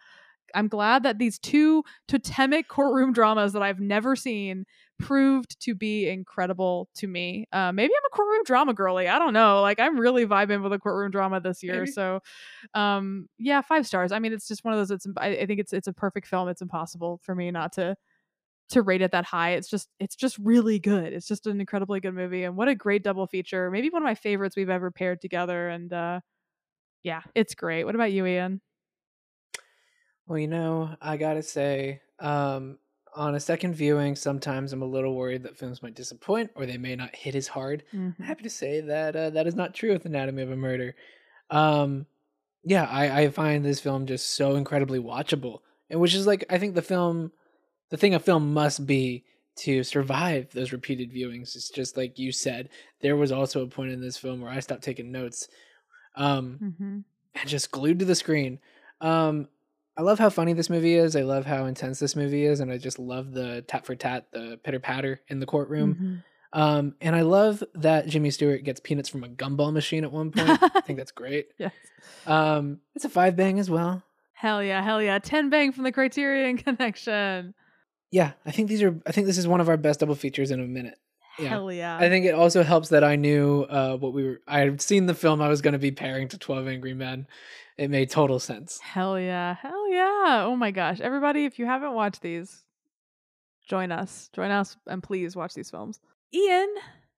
i'm glad that these two totemic courtroom dramas that i've never seen proved to be incredible to me uh maybe i'm a courtroom drama girly i don't know like i'm really vibing with a courtroom drama this year Maybe. so um yeah five stars i mean it's just one of those it's I, I think it's it's a perfect film it's impossible for me not to to rate it that high. It's just it's just really good. It's just an incredibly good movie and what a great double feature. Maybe one of my favorites we've ever paired together and uh yeah, it's great. What about you, Ian? Well, you know, I gotta say, um, on a second viewing, sometimes I'm a little worried that films might disappoint or they may not hit as hard. I'm happy to say that uh, that is not true with Anatomy of a Murder. Um, yeah, I, I find this film just so incredibly watchable, and which is like I think the film, the thing a film must be to survive those repeated viewings. It's just like you said. There was also a point in this film where I stopped taking notes, um, Mm-hmm. and just glued to the screen. Um, I love how funny this movie is. I love how intense this movie is, and I just love the tat for tat, the pitter patter in the courtroom. Mm-hmm. Um, and I love that Jimmy Stewart gets peanuts from a gumball machine at one point. I think that's great. Yes. Um, it's a five bang as well. Hell yeah, hell yeah. Ten bang from the Criterion Connection. Yeah, I think these are. I think this is one of our best double features in a minute. Yeah. Hell yeah. I think it also helps that I knew uh, what we were. I had seen the film I was going to be pairing to Twelve Angry Men. It made total sense. Hell yeah. Hell yeah. Oh my gosh. Everybody, if you haven't watched these, join us. Join us and please watch these films. Ian,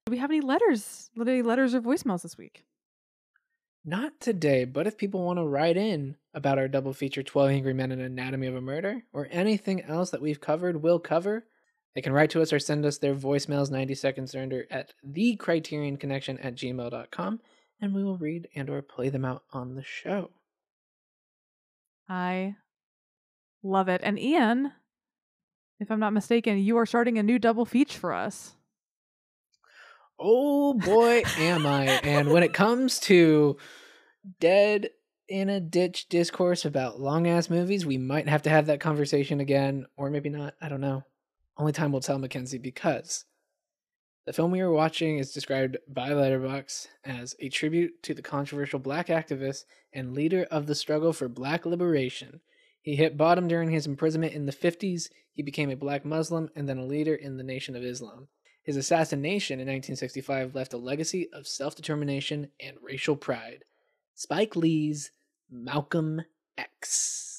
do we have any letters? Any letters or voicemails this week? Not today, but if people want to write in about our double feature 12 Angry Men and Anatomy of a Murder, or anything else that we've covered, we'll cover, they can write to us or send us their voicemails 90 seconds or under at thecriterionconnection at gmail.com, and we will read and or play them out on the show. I love it. And Ian, if I'm not mistaken, you are starting a new double feature for us. Oh boy, am I. And when it comes to dead in a ditch discourse about long ass movies, we might have to have that conversation again, or maybe not. I don't know. Only time will tell, McKenzie, because the film we were watching is described by Letterboxd as a tribute to the controversial black activist and leader of the struggle for black liberation. He hit bottom during his imprisonment in the 50s. He became a black Muslim and then a leader in the Nation of Islam. His assassination in 1965 left a legacy of self determination and racial pride. Spike Lee's Malcolm X.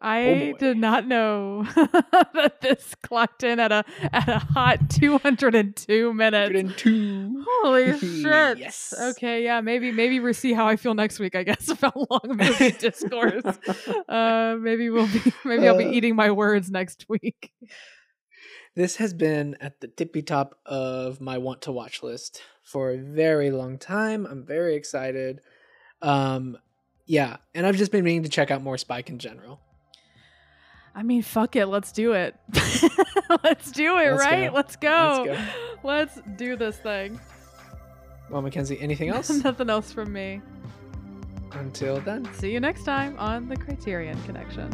I boy. did not know that this clocked in at a at a hot 202 minutes. 102. Holy shit. Yes. Okay, yeah, maybe maybe we'll see how I feel next week, I guess, about long movie discourse. Uh maybe we'll be maybe I'll be Uh. eating my words next week. This has been at the tippy top of my want to watch list for a very long time. I'm very excited. Um, yeah, and I've just been meaning to check out more Spike in general. I mean, fuck it, let's do it. let's do it, Let's right? go. Let's go. Let's Let's do this thing. Well, McKenzie, anything else? Nothing else from me. Until then. See you next time on the Criterion Connection.